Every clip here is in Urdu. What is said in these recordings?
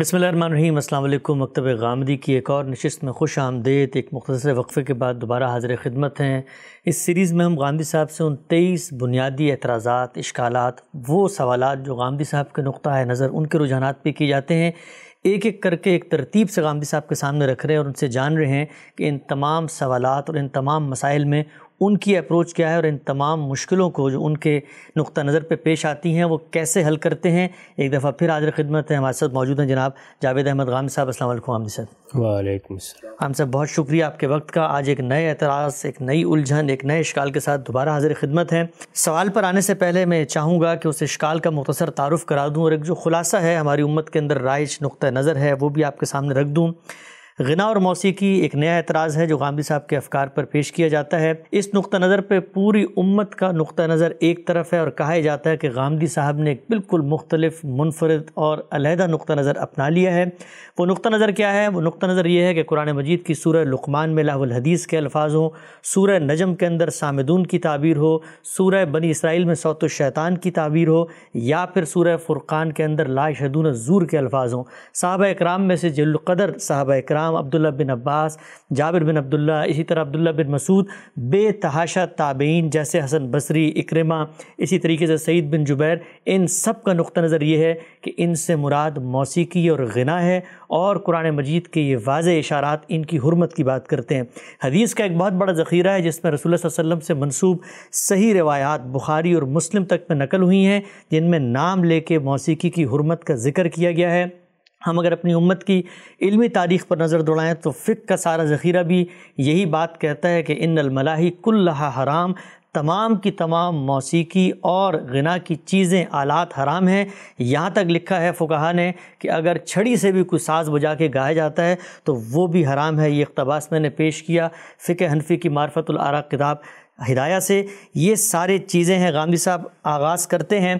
بسم اللہ الرحمن الرحیم، السلام علیکم، مکتب غامدی کی ایک اور نشست میں خوش آمدید، ایک مختصر وقفے کے بعد دوبارہ حاضر خدمت ہیں۔ اس سیریز میں ہم غامدی صاحب سے ان تیئیس بنیادی اعتراضات، اشکالات، وہ سوالات جو غامدی صاحب کے نقطہ نظر ان کے رجحانات پہ کیے جاتے ہیں، ایک ایک کر کے ایک ترتیب سے غامدی صاحب کے سامنے رکھ رہے ہیں اور ان سے جان رہے ہیں کہ ان تمام سوالات اور ان تمام مسائل میں ان کی اپروچ کیا ہے اور ان تمام مشکلوں کو جو ان کے نقطہ نظر پہ پیش آتی ہیں وہ کیسے حل کرتے ہیں؟ ایک دفعہ پھر حاضر خدمت ہے ہمارے ساتھ موجود ہیں جناب جاوید احمد غام صاحب السلام علیکم عامد صاحب۔ وعلیکم السلام۔ ہم صاحب بہت شکریہ آپ کے وقت کا۔ آج ایک نئے اعتراض ایک نئی الجھن ایک نئے اشکال کے ساتھ دوبارہ حاضر خدمت ہے سوال پر آنے سے پہلے میں چاہوں گا کہ اس اشکال کا مختصر تعارف کرا دوں اور ایک جو خلاصہ ہے ہماری امت کے اندر رائج نقطہ نظر ہے وہ بھی آپ کے سامنے رکھ دوں۔ غنا اور موسیقی ایک نیا اعتراض ہے جو غامدی صاحب کے افکار پر پیش کیا جاتا ہے۔ اس نقطہ نظر پہ پوری امت کا نقطہ نظر ایک طرف ہے اور کہا جاتا ہے کہ غامدی صاحب نے ایک بالکل مختلف، منفرد اور علیحدہ نقطہ نظر اپنا لیا ہے۔ وہ نقطہ نظر کیا ہے؟ وہ نقطہ نظر یہ ہے کہ قرآن مجید کی سورہ لقمان میں لاہ الحدیث کے الفاظ ہوں۔ سورہ نجم کے اندر سامدون کی تعبیر ہو، سورہ بنی اسرائیل میں صوت الشیطان کی تعبیر ہو، یا پھر سورہ فرقان کے اندر لا شدون الزور کے الفاظ ہوں۔ صحابہ اکرام میں سے جل القدر صحابہ اکرام عبداللہ بن عباس، جابر بن عبداللہ، اسی طرح عبداللہ بن مسعود، بے تحاشا تابعین جیسے حسن بصری، اکرمہ، اسی طریقے سے سعید بن جبیر، ان سب کا نقطہ نظر یہ ہے کہ ان سے مراد موسیقی اور غنا ہے اور قرآن مجید کے یہ واضح اشارات ان کی حرمت کی بات کرتے ہیں۔ حدیث کا ایک بہت بڑا ذخیرہ ہے جس میں رسول اللہ صلی اللہ علیہ وسلم سے منصوب صحیح روایات بخاری اور مسلم تک میں نقل ہوئی ہیں، جن میں نام لے کے موسیقی کی حرمت کا ذکر کیا گیا ہے۔ ہم اگر اپنی امت کی علمی تاریخ پر نظر دوڑائیں تو فقہ کا سارا ذخیرہ بھی یہی بات کہتا ہے کہ ان الملاحی کل حرام، تمام کی تمام موسیقی اور غنا کی چیزیں آلات حرام ہیں۔ یہاں تک لکھا ہے فقہ نے کہ اگر چھڑی سے بھی کوئی ساز بجا کے گایا جاتا ہے تو وہ بھی حرام ہے۔ یہ اقتباس میں نے پیش کیا فقہ حنفی کی معرفت العراق کتاب ہدایہ سے۔ یہ سارے چیزیں ہیں غامدی صاحب آغاز کرتے ہیں۔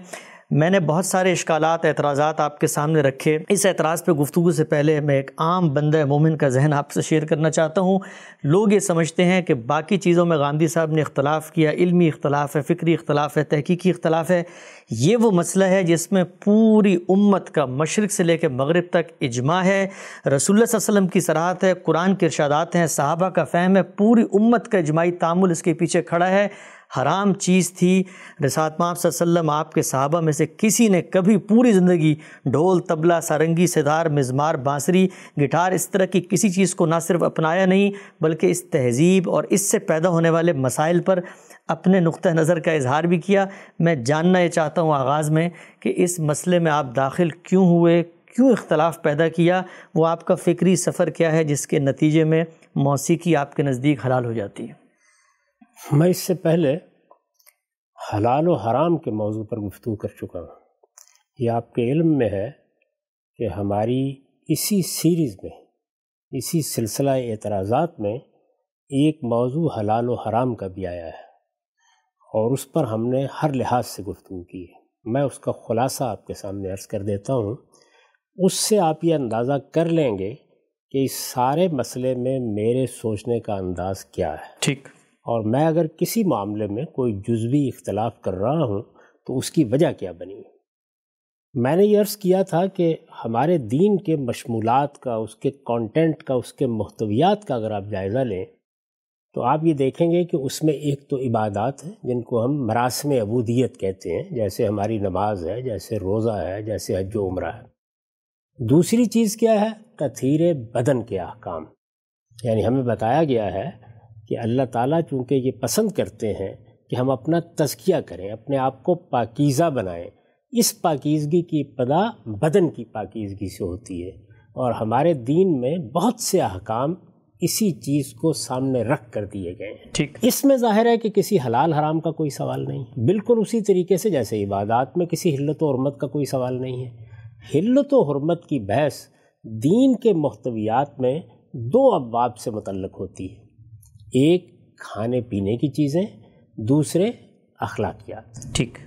میں نے بہت سارے اشکالات، اعتراضات آپ کے سامنے رکھے۔ اس اعتراض پہ گفتگو سے پہلے میں ایک عام بندہ مومن کا ذہن آپ سے شیئر کرنا چاہتا ہوں۔ لوگ یہ سمجھتے ہیں کہ باقی چیزوں میں غامدی صاحب نے اختلاف کیا، علمی اختلاف ہے، فکری اختلاف ہے، تحقیقی اختلاف ہے۔ یہ وہ مسئلہ ہے جس میں پوری امت کا مشرق سے لے کے مغرب تک اجماع ہے۔ رسول اللہ صلی اللہ علیہ وسلم کی صراحت ہے، قرآن کے ارشادات ہیں، صحابہ کا فہم ہے، پوری امت کا اجماعی تعامل اس کے پیچھے کھڑا ہے۔ حرام چیز تھی۔ رسات ماں صلی اللہ علیہ وسلم، آپ کے صحابہ میں سے کسی نے کبھی پوری زندگی ڈھول طبلہ سارنگی سدار مزمار، بانسری گٹار اس طرح کی کسی چیز کو نہ صرف اپنایا نہیں، بلکہ اس تہذیب اور اس سے پیدا ہونے والے مسائل پر اپنے نقطہ نظر کا اظہار بھی کیا۔ میں جاننا یہ چاہتا ہوں آغاز میں کہ اس مسئلے میں آپ داخل کیوں ہوئے، کیوں اختلاف پیدا کیا، وہ آپ کا فکری سفر کیا ہے جس کے نتیجے میں موسیقی آپ کے نزدیک حلال ہو جاتی ہے۔ میں اس سے پہلے حلال و حرام کے موضوع پر گفتگو کر چکا ہوں۔ یہ آپ کے علم میں ہے کہ ہماری اسی سیریز میں، اسی سلسلہ اعتراضات میں ایک موضوع حلال و حرام کا بھی آیا ہے اور اس پر ہم نے ہر لحاظ سے گفتگو کی ہے۔ میں اس کا خلاصہ آپ کے سامنے عرض کر دیتا ہوں۔ اس سے آپ یہ اندازہ کر لیں گے کہ اس سارے مسئلے میں میرے سوچنے کا انداز کیا ہے۔ ٹھیک۔ اور میں اگر کسی معاملے میں کوئی جزوی اختلاف کر رہا ہوں تو اس کی وجہ کیا بنی؟ میں نے یہ عرض کیا تھا کہ ہمارے دین کے مشمولات کا، اس کے کانٹینٹ کا، اس کے محتویات کا اگر آپ جائزہ لیں تو آپ یہ دیکھیں گے کہ اس میں ایک تو عبادات ہیں جن کو ہم مراسم عبودیت کہتے ہیں، جیسے ہماری نماز ہے، جیسے روزہ ہے، جیسے حج و عمرہ ہے۔ دوسری چیز کیا ہے؟ تطہیر بدن کے احکام۔ یعنی ہمیں بتایا گیا ہے کہ اللہ تعالیٰ چونکہ یہ پسند کرتے ہیں کہ ہم اپنا تزکیہ کریں اپنے آپ کو پاکیزہ بنائیں اس پاکیزگی کی ابتدا بدن کی پاکیزگی سے ہوتی ہے۔ اور ہمارے دین میں بہت سے احکام اسی چیز کو سامنے رکھ کر دیے گئے ہیں۔ ٹھیک۔ اس میں ظاہر ہے کہ کسی حلال حرام کا کوئی سوال نہیں بالکل اسی طریقے سے جیسے عبادات میں کسی حلت و حرمت کا کوئی سوال نہیں ہے۔ حلت و حرمت کی بحث دین کے محتویات میں دو ابواب سے متعلق ہوتی ہے۔ ایک کھانے پینے کی چیزیں دوسرے اخلاقیات۔ ٹھیک۔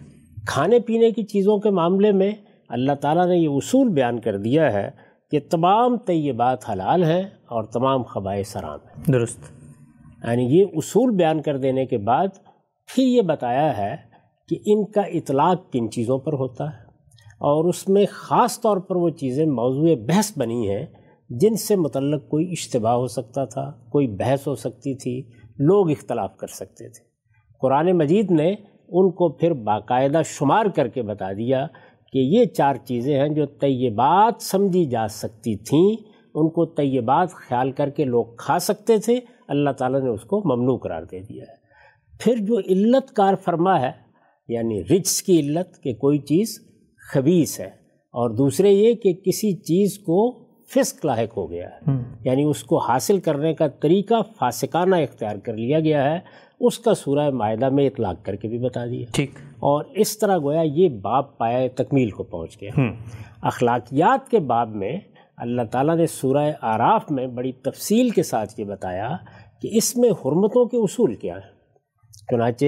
کھانے پینے کی چیزوں کے معاملے میں اللہ تعالیٰ نے یہ اصول بیان کر دیا ہے کہ تمام طیبات حلال ہیں اور تمام خبائے سرام ہیں۔ درست۔ یعنی یہ اصول بیان کر دینے کے بعد پھر یہ بتایا ہے کہ ان کا اطلاق کن چیزوں پر ہوتا ہے اور اس میں خاص طور پر وہ چیزیں موضوع بحث بنی ہیں جن سے متعلق کوئی اشتباہ ہو سکتا تھا، کوئی بحث ہو سکتی تھی، لوگ اختلاف کر سکتے تھے۔ قرآن مجید نے ان کو پھر باقاعدہ شمار کر کے بتا دیا کہ یہ چار چیزیں ہیں جو طیبات سمجھی جا سکتی تھیں۔ ان کو طیبات خیال کر کے لوگ کھا سکتے تھے۔ اللہ تعالیٰ نے اس کو ممنوع قرار دے دیا ہے۔ پھر جو علت کار فرما ہے یعنی رچس کی علت کہ کوئی چیز خبیص ہے، اور دوسرے یہ کہ کسی چیز کو فسق لاحق ہو گیا ہے۔ یعنی اس کو حاصل کرنے کا طریقہ فاسقانہ اختیار کر لیا گیا ہے۔ اس کا سورہ معاہدہ میں اطلاق کر کے بھی بتا دیا۔ ٹھیک۔ اور اس طرح گویا یہ باب پایا تکمیل کو پہنچ گیا۔ اخلاقیات کے باب میں اللہ تعالیٰ نے سورہ آراف میں بڑی تفصیل کے ساتھ یہ بتایا کہ اس میں حرمتوں کے اصول کیا ہیں۔ چنانچہ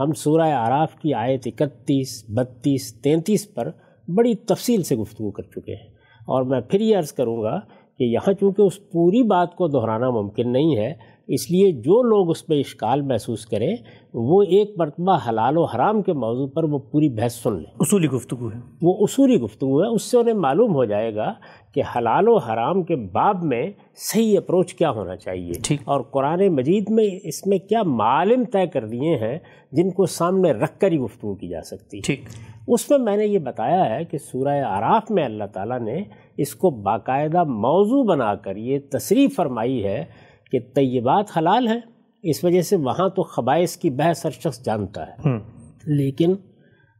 ہم سورہ آراف کی آیت اکتیس بتیس تینتیس پر بڑی تفصیل سے گفتگو کر چکے ہیں۔ اور میں پھر یہ عرض کروں گا کہ یہاں چونکہ اس پوری بات کو دہرانا ممکن نہیں ہے اس لیے جو لوگ اس پہ اشکال محسوس کریں وہ ایک مرتبہ حلال و حرام کے موضوع پر وہ پوری بحث سن لیں۔ اصولی گفتگو ہے۔ وہ اصولی گفتگو ہے۔ اس سے انہیں معلوم ہو جائے گا کہ حلال و حرام کے باب میں صحیح اپروچ کیا ہونا چاہیے۔ اور قرآن مجید میں اس میں کیا معالم طے کر دیے ہیں جن کو سامنے رکھ کر ہی گفتگو کی جا سکتی ٹھیک۔ اس میں میں نے یہ بتایا ہے کہ سورہ آراف میں اللہ تعالیٰ نے اس کو باقاعدہ موضوع بنا کر یہ تصریح فرمائی ہے کہ طیبات حلال ہیں اس وجہ سے وہاں تو خبائص کی بحث ہر شخص جانتا ہے۔ لیکن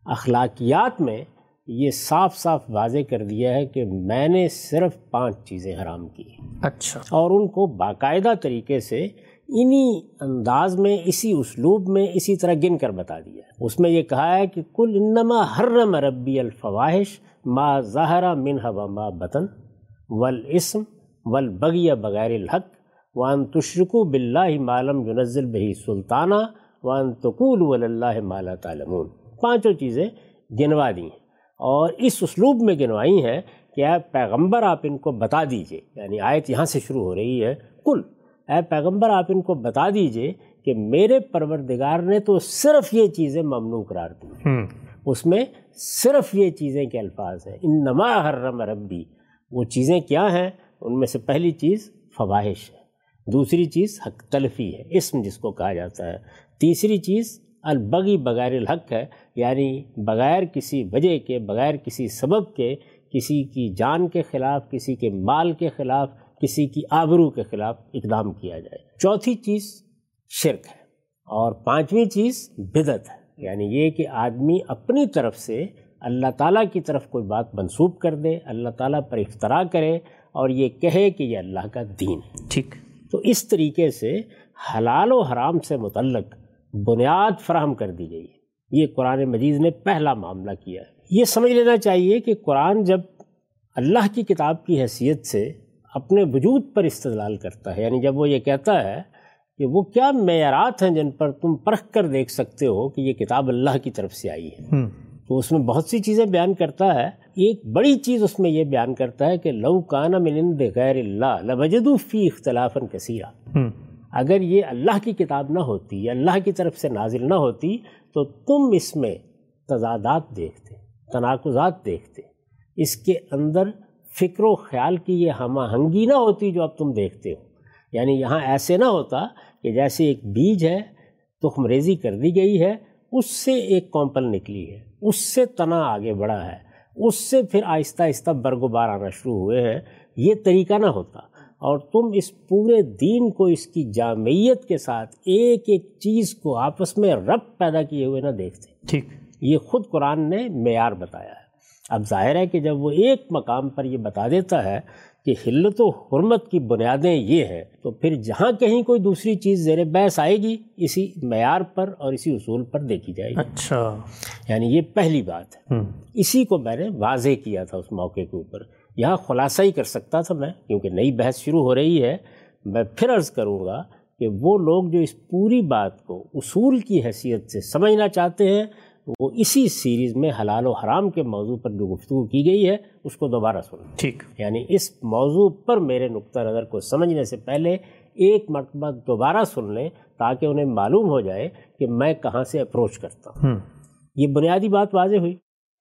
اخلاقیات میں یہ صاف صاف واضح کر دیا ہے کہ میں نے صرف پانچ چیزیں حرام کی۔ اچھا۔ اور ان کو باقاعدہ طریقے سے انہی انداز میں اسی اسلوب میں اسی طرح گن کر بتا دیا ہے۔ اس میں یہ کہا ہے کہ کل انما حرم ربی الفواہش ما ظاہرہ منہ و ما بطن والاسم والبغی بغیر الحق وان تشرکو باللہ مالم ينزل بہی سلطانہ وان تقول وللہ مالا تعلمون پانچوں چیزیں گنوا دی ہیں اور اس اسلوب میں گنوائی ہیں کہ اے پیغمبر آپ ان کو بتا دیجیے یعنی آیت یہاں سے شروع ہو رہی ہے کل اے پیغمبر آپ ان کو بتا دیجیے کہ میرے پروردگار نے تو صرف یہ چیزیں ممنوع قرار دی اس میں صرف یہ چیزیں کے الفاظ ہیں۔ ان نما حرم ربی۔ وہ چیزیں کیا ہیں؟ ان میں سے پہلی چیز فواہش ہے۔ دوسری چیز حق تلفی ہے، اسم جس کو کہا جاتا ہے۔ تیسری چیز البغی بغیر الحق ہے یعنی بغیر کسی وجہ کے، بغیر کسی سبب کے، کسی کی جان کے خلاف، کسی کے مال کے خلاف، کسی کی آبرو کے خلاف اقدام کیا جائے۔ چوتھی چیز شرک ہے اور پانچویں چیز بدت ہے۔ یعنی یہ کہ آدمی اپنی طرف سے اللہ تعالیٰ کی طرف کوئی بات منسوب کر دے، اللہ تعالیٰ پر افطرا کرے اور یہ کہے کہ یہ اللہ کا دین ہے۔ ٹھیک۔ تو اس طریقے سے حلال و حرام سے متعلق بنیاد فراہم کر دی گئی ہے۔ یہ قرآن مجید نے پہلا معاملہ کیا ہے۔ یہ سمجھ لینا چاہیے کہ قرآن جب اللہ کی کتاب کی حیثیت سے اپنے وجود پر استدلال کرتا ہے یعنی جب وہ یہ کہتا ہے کہ وہ کیا معیارات ہیں جن پر تم پرکھ کر دیکھ سکتے ہو کہ یہ کتاب اللہ کی طرف سے آئی ہے۔ تو اس میں بہت سی چیزیں بیان کرتا ہے۔ ایک بڑی چیز اس میں یہ بیان کرتا ہے کہ لو کانا ملند غیر اللہ لبجدو فی اختلاف کثیرہ اگر یہ اللہ کی کتاب نہ ہوتی یا اللہ کی طرف سے نازل نہ ہوتی تو تم اس میں تضادات دیکھتے تناقضات دیکھتے۔ اس کے اندر فکر و خیال کی یہ ہم آہنگی نہ ہوتی جو اب تم دیکھتے ہو۔ یعنی یہاں ایسے نہ ہوتا کہ جیسے ایک بیج ہے تخم ریزی کر دی گئی ہے اس سے ایک کومپل نکلی ہے۔ اس سے تنا آگے بڑھا ہے۔ اس سے پھر آہستہ آہستہ برگ و بار آنا شروع ہوئے ہیں۔ یہ طریقہ نہ ہوتا۔ اور تم اس پورے دین کو اس کی جامعیت کے ساتھ ایک ایک چیز کو آپس میں رب پیدا کیے ہوئے نہ دیکھتے۔ ٹھیک۔ یہ خود قرآن نے معیار بتایا ہے۔ اب ظاہر ہے کہ جب وہ ایک مقام پر یہ بتا دیتا ہے کہ حلت و حرمت کی بنیادیں یہ ہیں تو پھر جہاں کہیں کوئی دوسری چیز زیر بحث آئے گی اسی معیار پر اور اسی اصول پر دیکھی جائے گی۔ اچھا۔ یعنی یہ پہلی بات ہے۔ اسی کو میں نے واضح کیا تھا اس موقع کے اوپر۔ یہاں خلاصہ ہی کر سکتا تھا میں کیونکہ نئی بحث شروع ہو رہی ہے۔ میں پھر عرض کروں گا کہ وہ لوگ جو اس پوری بات کو اصول کی حیثیت سے سمجھنا چاہتے ہیں وہ اسی سیریز میں حلال و حرام کے موضوع پر جو گفتگو کی گئی ہے اس کو دوبارہ سنیں ٹھیک۔ یعنی اس موضوع پر میرے نقطہ نظر کو سمجھنے سے پہلے ایک مرتبہ دوبارہ سن لیں تاکہ انہیں معلوم ہو جائے کہ میں کہاں سے اپروچ کرتا ہوں۔ یہ بنیادی بات واضح ہوئی۔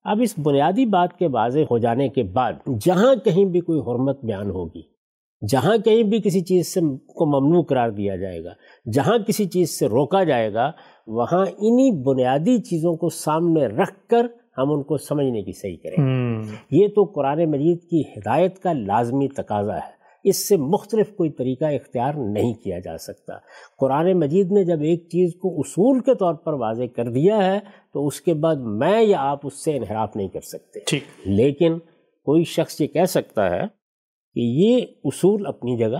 اب اس بنیادی بات کے واضح ہو جانے کے بعد جہاں کہیں بھی کوئی حرمت بیان ہوگی جہاں کہیں بھی کسی چیز سے کو ممنوع قرار دیا جائے گا جہاں کسی چیز سے روکا جائے گا وہاں انہی بنیادی چیزوں کو سامنے رکھ کر ہم ان کو سمجھنے کی صحیح کریں۔ یہ تو قرآن مجید کی ہدایت کا لازمی تقاضا ہے۔ اس سے مختلف کوئی طریقہ اختیار نہیں کیا جا سکتا۔ قرآن مجید نے جب ایک چیز کو اصول کے طور پر واضح کر دیا ہے تو اس کے بعد میں یا آپ اس سے انحراف نہیں کر سکتے۔ لیکن کوئی شخص یہ کہہ سکتا ہے کہ یہ اصول اپنی جگہ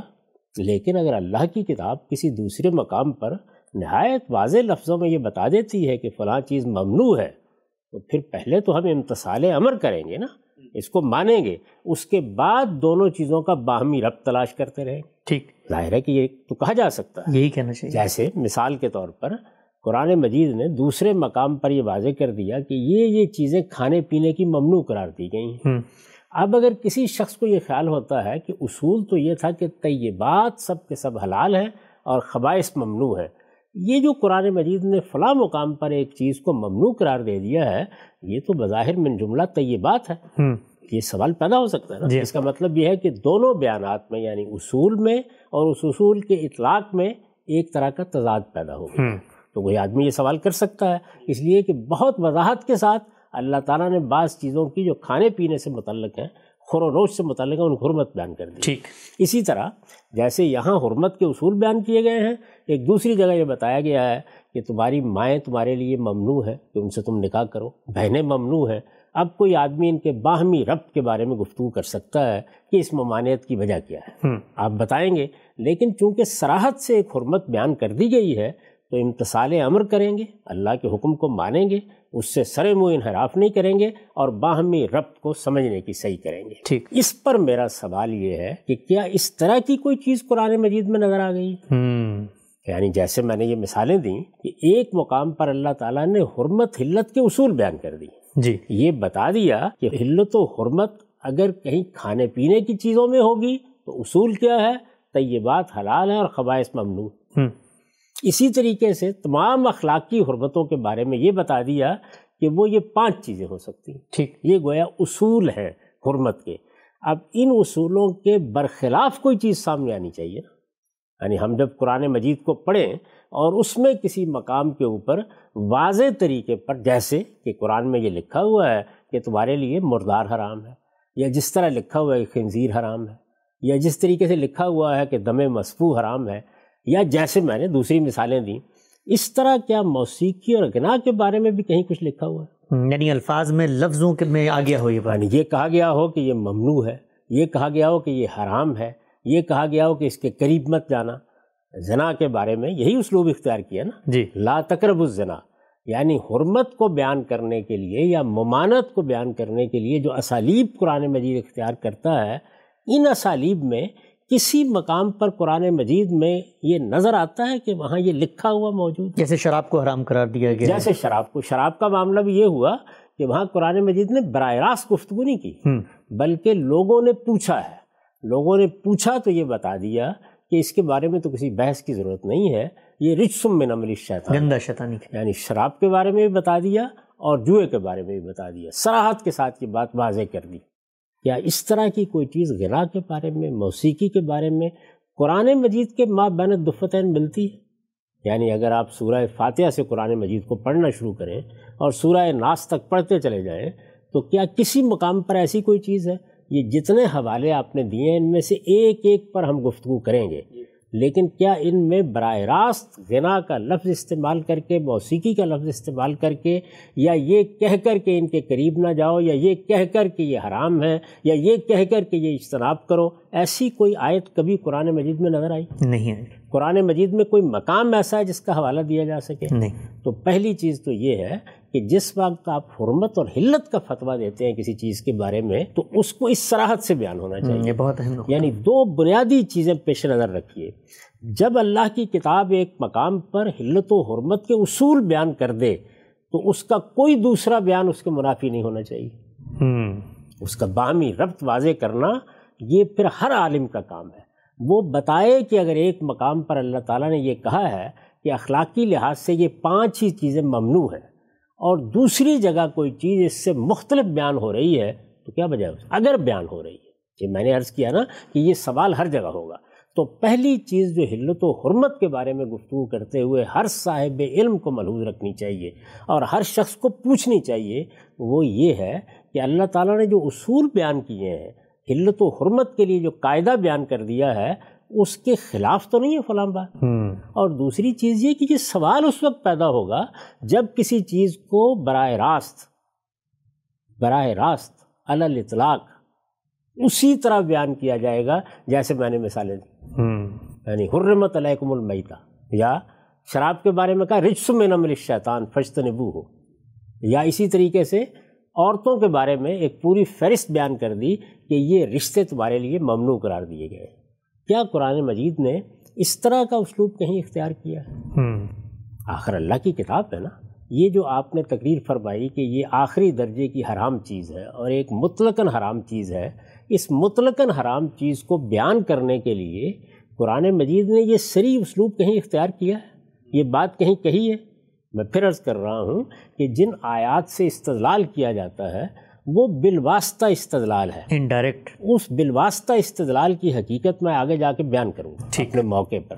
لیکن اگر اللہ کی کتاب کسی دوسرے مقام پر نہایت واضح لفظوں میں یہ بتا دیتی ہے کہ فلاں چیز ممنوع ہے تو پھر پہلے تو ہم امتصال امر کریں گے نا اس کو مانیں گے۔ اس کے بعد دونوں چیزوں کا باہمی رب تلاش کرتے رہیں۔ ٹھیک۔ ظاہر ہے کہ یہ تو کہا جا سکتا ہے۔ یہی کہنا چاہیے۔ جیسے مثال کے طور پر قرآن مجید نے دوسرے مقام پر یہ واضح کر دیا کہ یہ یہ چیزیں کھانے پینے کی ممنوع قرار دی گئی ہیں اب اگر کسی شخص کو یہ خیال ہوتا ہے کہ اصول تو یہ تھا کہ طیبات سب کے سب حلال ہیں اور خبائص ممنوع ہے یہ جو قرآن مجید نے فلاں مقام پر ایک چیز کو ممنوع قرار دے دیا ہے یہ تو بظاہر من جملہ طیبات ہے یہ سوال پیدا ہو سکتا ہے نا۔ جی۔ اس کا مطلب یہ ہے کہ دونوں بیانات میں یعنی اصول میں اور اس اصول کے اطلاق میں ایک طرح کا تضاد پیدا ہو گیا۔ تو کوئی آدمی یہ سوال کر سکتا ہے۔ اس لیے کہ بہت وضاحت کے ساتھ اللہ تعالیٰ نے بعض چیزوں کی جو کھانے پینے سے متعلق ہیں خور و روش سے متعلق ان حرمت بیان کر دی۔ ٹھیک۔ اسی طرح جیسے یہاں حرمت کے اصول بیان کیے گئے ہیں ایک دوسری جگہ یہ بتایا گیا ہے کہ تمہاری مائیں تمہارے لیے ممنوع ہے کہ ان سے تم نکاح کرو بہنیں ممنوع ہیں۔ اب کوئی آدمی ان کے باہمی ربط کے بارے میں گفتگو کر سکتا ہے کہ اس ممانعت کی وجہ کیا ہے۔ آپ بتائیں گے لیکن چونکہ سراحت سے ایک حرمت بیان کر دی گئی ہے تو امتصال امر کریں گے اللہ کے حکم کو مانیں گے اس سے سر منہ انحراف نہیں کریں گے اور باہمی ربط کو سمجھنے کی صحیح کریں گے۔ ٹھیک۔ اس پر میرا سوال یہ ہے کہ کیا اس طرح کی کوئی چیز قرآن مجید میں نظر آ گئی؟ یعنی جیسے میں نے یہ مثالیں دیں کہ ایک مقام پر اللہ تعالیٰ نے حرمت حلت کے اصول بیان کر دی۔ جی۔ یہ بتا دیا کہ حلت و حرمت اگر کہیں کھانے پینے کی چیزوں میں ہوگی تو اصول کیا ہے؟ طیبات حلال ہیں اور خبائص ممنوع۔ اسی طریقے سے تمام اخلاقی حرمتوں کے بارے میں یہ بتا دیا کہ وہ یہ پانچ چیزیں ہو سکتی ہیں۔ ٹھیک۔ یہ گویا اصول ہیں حرمت کے۔ اب ان اصولوں کے برخلاف کوئی چیز سامنے آنی چاہیے۔ یعنی ہم جب قرآن مجید کو پڑھیں اور اس میں کسی مقام کے اوپر واضح طریقے پر جیسے کہ قرآن میں یہ لکھا ہوا ہے کہ تمہارے لیے مردار حرام ہے یا جس طرح لکھا ہوا ہے کہ خنزیر حرام ہے یا جس طریقے سے لکھا ہوا ہے کہ دم مصفو حرام ہے یا جیسے میں نے دوسری مثالیں دیں اس طرح کیا موسیقی اور گناہ کے بارے میں بھی کہیں کچھ لکھا ہوا ہے؟ یعنی الفاظ میں لفظوں کے میں آ گیا ہو یہ یعنی یہ کہا گیا ہو کہ یہ ممنوع ہے یہ کہا گیا ہو کہ یہ حرام ہے یہ کہا گیا ہو کہ اس کے قریب مت جانا۔ زنا کے بارے میں یہی اسلوب اختیار کیا نا؟ جی۔ لا تقرب الزنا یعنی حرمت کو بیان کرنے کے لیے یا ممانت کو بیان کرنے کے لیے جو اسالیب قرآن مجید اختیار کرتا ہے ان اسالیب میں کسی مقام پر قرآن مجید میں یہ نظر آتا ہے کہ وہاں یہ لکھا ہوا موجود جیسے شراب کو حرام قرار دیا گیا۔ جیسے شراب کو شراب کا معاملہ بھی یہ ہوا کہ وہاں قرآن مجید نے براہ راست گفتگو نہیں کی بلکہ لوگوں نے پوچھا ہے۔ لوگوں نے پوچھا تو یہ بتا دیا کہ اس کے بارے میں تو کسی بحث کی ضرورت نہیں ہے۔ یہ رچسم میں نمل شیطان گندہ شیطانی۔ یعنی شراب کے بارے میں بھی بتا دیا اور جوئے کے بارے میں بھی بتا دیا۔ سراحت کے ساتھ یہ بات واضح کر دی۔ کیا اس طرح کی کوئی چیز غنا کے بارے میں، موسیقی کے بارے میں قرآن مجید کے ماں بین دفتین ملتی ہے؟ یعنی اگر آپ سورہ فاتحہ سے قرآن مجید کو پڑھنا شروع کریں اور سورہ ناس تک پڑھتے چلے جائیں، تو کیا کسی مقام پر ایسی کوئی چیز ہے؟ یہ جتنے حوالے آپ نے دیے ہیں، ان میں سے ایک ایک پر ہم گفتگو کریں گے۔ جی۔ لیکن کیا ان میں براہ راست غنا کا لفظ استعمال کر کے موسیقی کا لفظ استعمال کر کے یا یہ کہہ کر کے ان کے قریب نہ جاؤ یا یہ کہہ کر کے یہ حرام ہے یا یہ کہہ کر کے یہ اجتناب کرو ایسی کوئی آیت کبھی قرآن مجید میں نظر آئی؟ نہیں آئی۔ قرآن مجید میں کوئی مقام ایسا ہے جس کا حوالہ دیا جا سکے؟ نہیں۔ تو پہلی چیز تو یہ ہے کہ جس وقت آپ حرمت اور حلت کا فتویٰ دیتے ہیں کسی چیز کے بارے میں تو اس کو اس سراحت سے بیان ہونا چاہیے۔ یہ بہت اہم یعنی دو بنیادی چیزیں پیش نظر رکھیے۔ جب اللہ کی کتاب ایک مقام پر حلت و حرمت کے اصول بیان کر دے تو اس کا کوئی دوسرا بیان اس کے منافی نہیں ہونا چاہیے۔ اس کا باہمی ربط واضح کرنا یہ پھر ہر عالم کا کام ہے۔ وہ بتائے کہ اگر ایک مقام پر اللہ تعالیٰ نے یہ کہا ہے کہ اخلاقی لحاظ سے یہ پانچ ہی چیزیں ممنوع ہیں۔ اور دوسری جگہ کوئی چیز اس سے مختلف بیان ہو رہی ہے، تو کیا وجہ ہے اگر بیان ہو رہی ہے۔ کہ میں نے عرض کیا نا کہ یہ سوال ہر جگہ ہوگا۔ تو پہلی چیز جو حلت و حرمت کے بارے میں گفتگو کرتے ہوئے ہر صاحب علم کو ملحوظ رکھنی چاہیے اور ہر شخص کو پوچھنی چاہیے، وہ یہ ہے کہ اللہ تعالیٰ نے جو اصول بیان کیے ہیں حلت و حرمت کے لیے جو قاعدہ بیان کر دیا ہے اس کے خلاف تو نہیں ہے فلاں بات۔ اور دوسری چیز یہ کہ یہ سوال اس وقت پیدا ہوگا جب کسی چیز کو براہ راست براہ راست الاطلاق اسی طرح بیان کیا جائے گا جیسے میں نے مثالیں دی۔ یعنی حرمت علیکم المیتا یا شراب کے بارے میں کہا رجس میں نمل الشیطان فشت نبو ہو یا اسی طریقے سے عورتوں کے بارے میں ایک پوری فہرست بیان کر دی کہ یہ رشتے تمہارے لیے ممنوع قرار دیے گئے۔ کیا قرآن مجید نے اس طرح کا اسلوب کہیں اختیار کیا؟ ہے آخر اللہ کی کتاب ہے نا؟ یہ جو آپ نے تقریر فرمائی کہ یہ آخری درجے کی حرام چیز ہے اور ایک مطلقاً حرام چیز ہے اس مطلقاً حرام چیز کو بیان کرنے کے لیے قرآن مجید نے یہ سری اسلوب کہیں اختیار کیا؟ ہے یہ بات کہیں کہی ہے؟ میں پھر عرض کر رہا ہوں کہ جن آیات سے استدلال کیا جاتا ہے وہ بالواسطہ استدلال ہے۔ انڈائریکٹ اس بالواسطہ استدلال کی حقیقت میں آگے جا کے بیان کروں گا اپنے موقع پر۔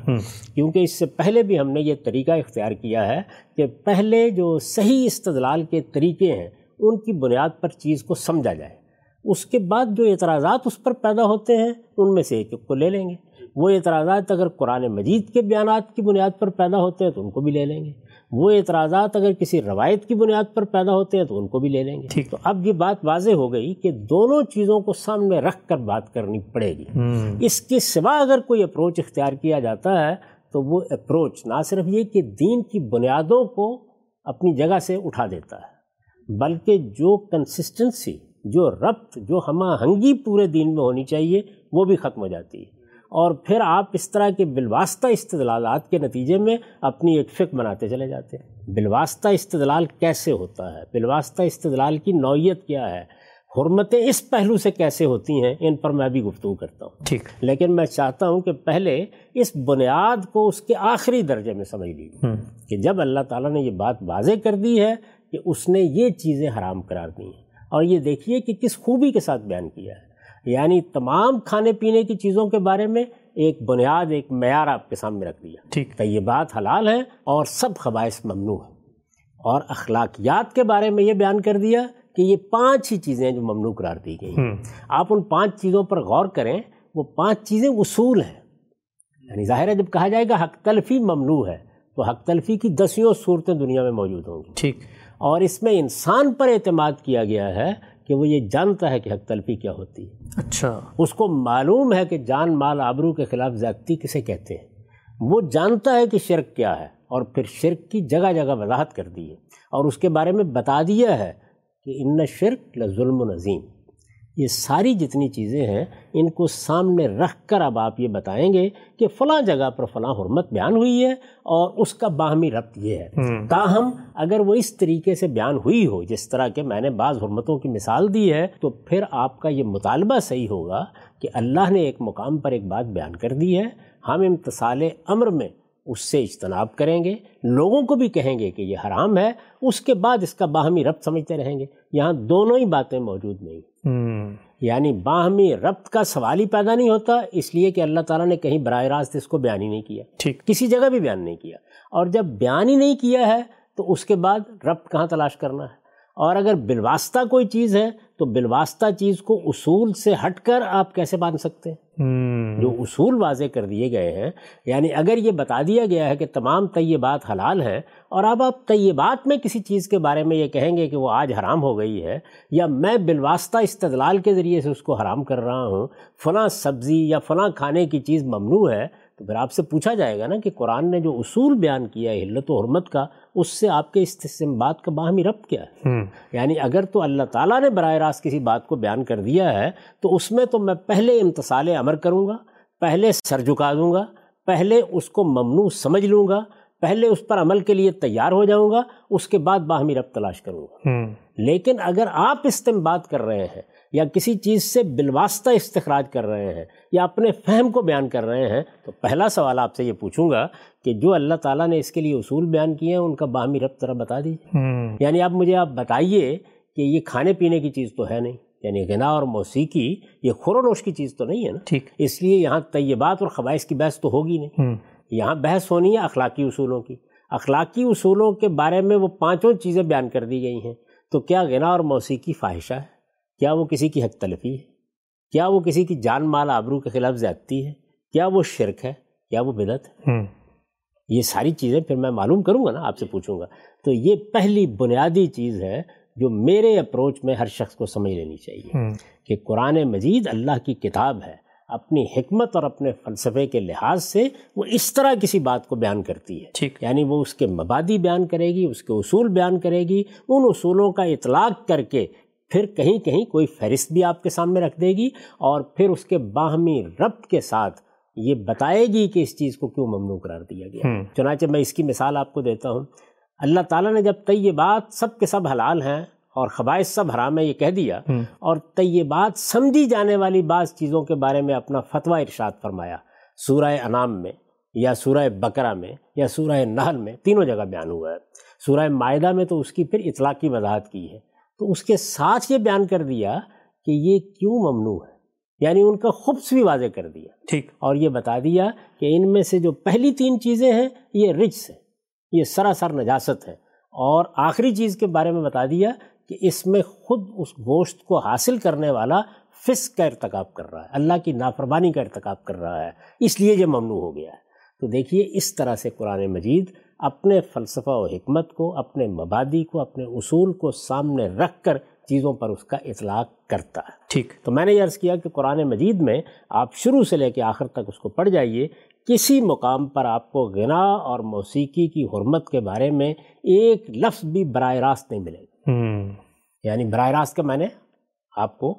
کیونکہ اس سے پہلے بھی ہم نے یہ طریقہ اختیار کیا ہے کہ پہلے جو صحیح استدلال کے طریقے ہیں ان کی بنیاد پر چیز کو سمجھا جائے۔ اس کے بعد جو اعتراضات اس پر پیدا ہوتے ہیں ان میں سے ایک ایک کو لے لیں گے۔ وہ اعتراضات اگر قرآن مجید کے بیانات کی بنیاد پر پیدا ہوتے ہیں تو ان کو بھی لے لیں گے۔ وہ اعتراضات اگر کسی روایت کی بنیاد پر پیدا ہوتے ہیں تو ان کو بھی لے لیں گے۔ تو اب یہ بات واضح ہو گئی کہ دونوں چیزوں کو سامنے رکھ کر بات کرنی پڑے گی۔ اس کے سوا اگر کوئی اپروچ اختیار کیا جاتا ہے تو وہ اپروچ نہ صرف یہ کہ دین کی بنیادوں کو اپنی جگہ سے اٹھا دیتا ہے بلکہ جو کنسسٹنسی جو ربط جو ہم آہنگی پورے دین میں ہونی چاہیے وہ بھی ختم ہو جاتی ہے۔ اور پھر آپ اس طرح کے بالواسطہ استدلالات کے نتیجے میں اپنی ایک فکر بناتے چلے جاتے ہیں۔ بالواسطہ استدلال کیسے ہوتا ہے؟ بالواسطہ استدلال کی نوعیت کیا ہے؟ حرمتیں اس پہلو سے کیسے ہوتی ہیں؟ ان پر میں بھی گفتگو کرتا ہوں۔ ٹھیک۔ لیکن میں چاہتا ہوں کہ پہلے اس بنیاد کو اس کے آخری درجے میں سمجھ لیجیے کہ جب اللہ تعالیٰ نے یہ بات واضح کر دی ہے کہ اس نے یہ چیزیں حرام قرار دی ہیں اور یہ دیکھیے کہ کس خوبی کے ساتھ بیان کیا ہے۔ یعنی تمام کھانے پینے کی چیزوں کے بارے میں ایک بنیاد ایک معیار آپ کے سامنے رکھ دیا۔ ٹھیک۔ کہ یہ بات حلال ہے اور سب خبائص ممنوع ہے اور اخلاقیات کے بارے میں یہ بیان کر دیا کہ یہ پانچ ہی چیزیں جو ممنوع قرار دی گئی ہیں۔ آپ ان پانچ چیزوں پر غور کریں وہ پانچ چیزیں اصول ہیں۔ یعنی ظاہر ہے جب کہا جائے گا حق تلفی ممنوع ہے تو حق تلفی کی دسیوں صورتیں دنیا میں موجود ہوں گی۔ ٹھیک۔ اور اس میں انسان پر اعتماد کیا گیا ہے کہ وہ یہ جانتا ہے کہ حق تلفی کیا ہوتی ہے۔ اچھا۔ اس کو معلوم ہے کہ جان مال آبرو کے خلاف زیادتی کسے کہتے ہیں۔ وہ جانتا ہے کہ شرک کیا ہے اور پھر شرک کی جگہ جگہ وضاحت کر دی ہے۔ اور اس کے بارے میں بتا دیا ہے کہ ان شرک لظلم و نظیم۔ یہ ساری جتنی چیزیں ہیں ان کو سامنے رکھ کر اب آپ یہ بتائیں گے کہ فلاں جگہ پر فلاں حرمت بیان ہوئی ہے اور اس کا باہمی ربط یہ ہے۔ تاہم اگر وہ اس طریقے سے بیان ہوئی ہو جس طرح کہ میں نے بعض حرمتوں کی مثال دی ہے تو پھر آپ کا یہ مطالبہ صحیح ہوگا کہ اللہ نے ایک مقام پر ایک بات بیان کر دی ہے ہم امتصال امر میں اس سے اجتناب کریں گے لوگوں کو بھی کہیں گے کہ یہ حرام ہے اس کے بعد اس کا باہمی ربط سمجھتے رہیں گے۔ یہاں دونوں ہی باتیں موجود نہیں۔ یعنی باہمی ربط کا سوال ہی پیدا نہیں ہوتا اس لیے کہ اللہ تعالیٰ نے کہیں براہ راست اس کو بیان ہی نہیں کیا۔ ٹھیک۔ کسی جگہ بھی بیان نہیں کیا۔ اور جب بیان ہی نہیں کیا ہے تو اس کے بعد ربط کہاں تلاش کرنا ہے؟ اور اگر بالواسطہ کوئی چیز ہے تو بالواسطہ چیز کو اصول سے ہٹ کر آپ کیسے باندھ سکتے ہیں؟ جو اصول واضح کر دیے گئے ہیں یعنی اگر یہ بتا دیا گیا ہے کہ تمام طیبات حلال ہیں اور اب آپ طیبات میں کسی چیز کے بارے میں یہ کہیں گے کہ وہ آج حرام ہو گئی ہے یا میں بالواسطہ استدلال کے ذریعے سے اس کو حرام کر رہا ہوں فلاں سبزی یا فلاں کھانے کی چیز ممنوع ہے تو پھر آپ سے پوچھا جائے گا نا کہ قرآن نے جو اصول بیان کیا ہے حلت و حرمت کا اس سے آپ کے بات کا باہمی ربط کیا ہے؟ یعنی اگر تو اللہ تعالیٰ نے براہ راست کسی بات کو بیان کر دیا ہے تو اس میں تو میں پہلے امتصال امر کروں گا پہلے سر جھکا دوں گا پہلے اس کو ممنوع سمجھ لوں گا پہلے اس پر عمل کے لیے تیار ہو جاؤں گا اس کے بعد باہمی رب تلاش کروں گا۔ لیکن اگر آپ استعمال کر رہے ہیں یا کسی چیز سے بالواسطہ استخراج کر رہے ہیں یا اپنے فہم کو بیان کر رہے ہیں تو پہلا سوال آپ سے یہ پوچھوں گا کہ جو اللہ تعالیٰ نے اس کے لیے اصول بیان کیے ہیں ان کا باہمی رب طرح بتا دیجیے یعنی اب مجھے آپ بتائیے کہ یہ کھانے پینے کی چیز تو ہے نہیں یعنی غنا اور موسیقی یہ خور و نوش کی چیز تو نہیں ہے نا۔ ٹھیک۔ اس لیے یہاں طیبات اور خبائش کی بحث تو ہوگی نہیں۔ یہاں بحث ہونی ہے اخلاقی اصولوں کی۔ اخلاقی اصولوں کے بارے میں وہ پانچوں چیزیں بیان کر دی گئی ہیں۔ تو کیا غنا اور موسیقی فاحشہ ہے؟ کیا وہ کسی کی حق تلفی ہے؟ کیا وہ کسی کی جان مال آبرو کے خلاف زیادتی ہے؟ کیا وہ شرک ہے؟ کیا وہ بدت ہے؟ یہ ساری چیزیں پھر میں معلوم کروں گا نا آپ سے پوچھوں گا۔ تو یہ پہلی بنیادی چیز ہے جو میرے اپروچ میں ہر شخص کو سمجھ لینی چاہیے کہ قرآن مجید اللہ کی کتاب ہے اپنی حکمت اور اپنے فلسفے کے لحاظ سے وہ اس طرح کسی بات کو بیان کرتی ہے۔ یعنی وہ اس کے مبادی بیان کرے گی اس کے اصول بیان کرے گی ان اصولوں کا اطلاق کر کے پھر کہیں کہیں کوئی فہرست بھی آپ کے سامنے رکھ دے گی اور پھر اس کے باہمی ربط کے ساتھ یہ بتائے گی کہ اس چیز کو کیوں ممنوع قرار دیا گیا۔ چنانچہ میں اس کی مثال آپ کو دیتا ہوں۔ اللہ تعالیٰ نے جب طیبات سب کے سب حلال ہیں اور خبائش سب حرام ہے یہ کہہ دیا اور طیبات سمجھی جانے والی بعض چیزوں کے بارے میں اپنا فتویٰ ارشاد فرمایا سورہ انعام میں یا سورہ بقرہ میں یا سورہ نحل میں تینوں جگہ بیان ہوا ہے۔ سورہ معاہدہ میں تو اس کی پھر اطلاقی وضاحت کی ہے۔ تو اس کے ساتھ یہ بیان کر دیا کہ یہ کیوں ممنوع ہے؟ یعنی ان کا خبص بھی واضح کر دیا۔ ٹھیک۔ اور یہ بتا دیا کہ ان میں سے جو پہلی تین چیزیں ہیں یہ رجس ہے یہ سراسر نجاست ہے اور آخری چیز کے بارے میں بتا دیا کہ اس میں خود اس گوشت کو حاصل کرنے والا فسق کا ارتکاب کر رہا ہے۔ اللہ کی نافرمانی کا ارتکاب کر رہا ہے۔ اس لیے یہ ممنوع ہو گیا ہے۔ تو دیکھیے اس طرح سے قرآن مجید اپنے فلسفہ و حکمت کو اپنے مبادی کو اپنے اصول کو سامنے رکھ کر چیزوں پر اس کا اطلاق کرتا ہے۔ ٹھیک۔ تو میں نے یہ عرض کیا کہ قرآن مجید میں آپ شروع سے لے کے آخر تک اس کو پڑھ جائیے۔ کسی مقام پر آپ کو غنا اور موسیقی کی حرمت کے بارے میں ایک لفظ بھی براہ راست نہیں ملے گا۔ یعنی براہ راست کا میں نے آپ کو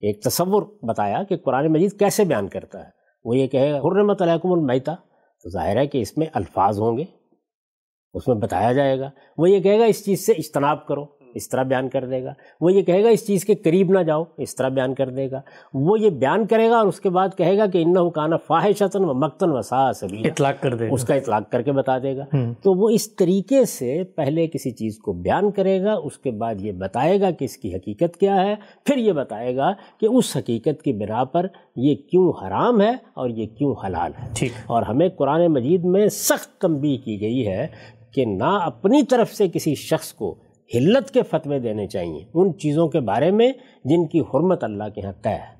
ایک تصور بتایا کہ قرآن مجید کیسے بیان کرتا ہے۔ وہ یہ کہے حرمت علیکم المیتا تو ظاہر ہے کہ اس میں الفاظ ہوں گے۔ اس میں بتایا جائے گا۔ وہ یہ کہے گا اس چیز سے اجتناب کرو اس طرح بیان کر دے گا۔ وہ یہ کہے گا اس چیز کے قریب نہ جاؤ اس طرح بیان کر دے گا۔ وہ یہ بیان کرے گا اور اس کے بعد کہے گا کہ ان کانا فاحشتاً و مقتن و سا سبھی اطلاق کر دے گا۔ اس کا اطلاق کر کے بتا دے گا۔ تو وہ اس طریقے سے پہلے کسی چیز کو بیان کرے گا اس کے بعد یہ بتائے گا کہ اس کی حقیقت کیا ہے۔ پھر یہ بتائے گا کہ اس حقیقت کی بنا پر یہ کیوں حرام ہے اور یہ کیوں حلال ہے۔ ٹھیک۔ اور ہمیں قرآن مجید میں سخت تنبیہ کی گئی ہے کہ نہ اپنی طرف سے کسی شخص کو حلت کے فتوے دینے چاہیے ان چیزوں کے بارے میں جن کی حرمت اللہ کے یہاں طے ہے۔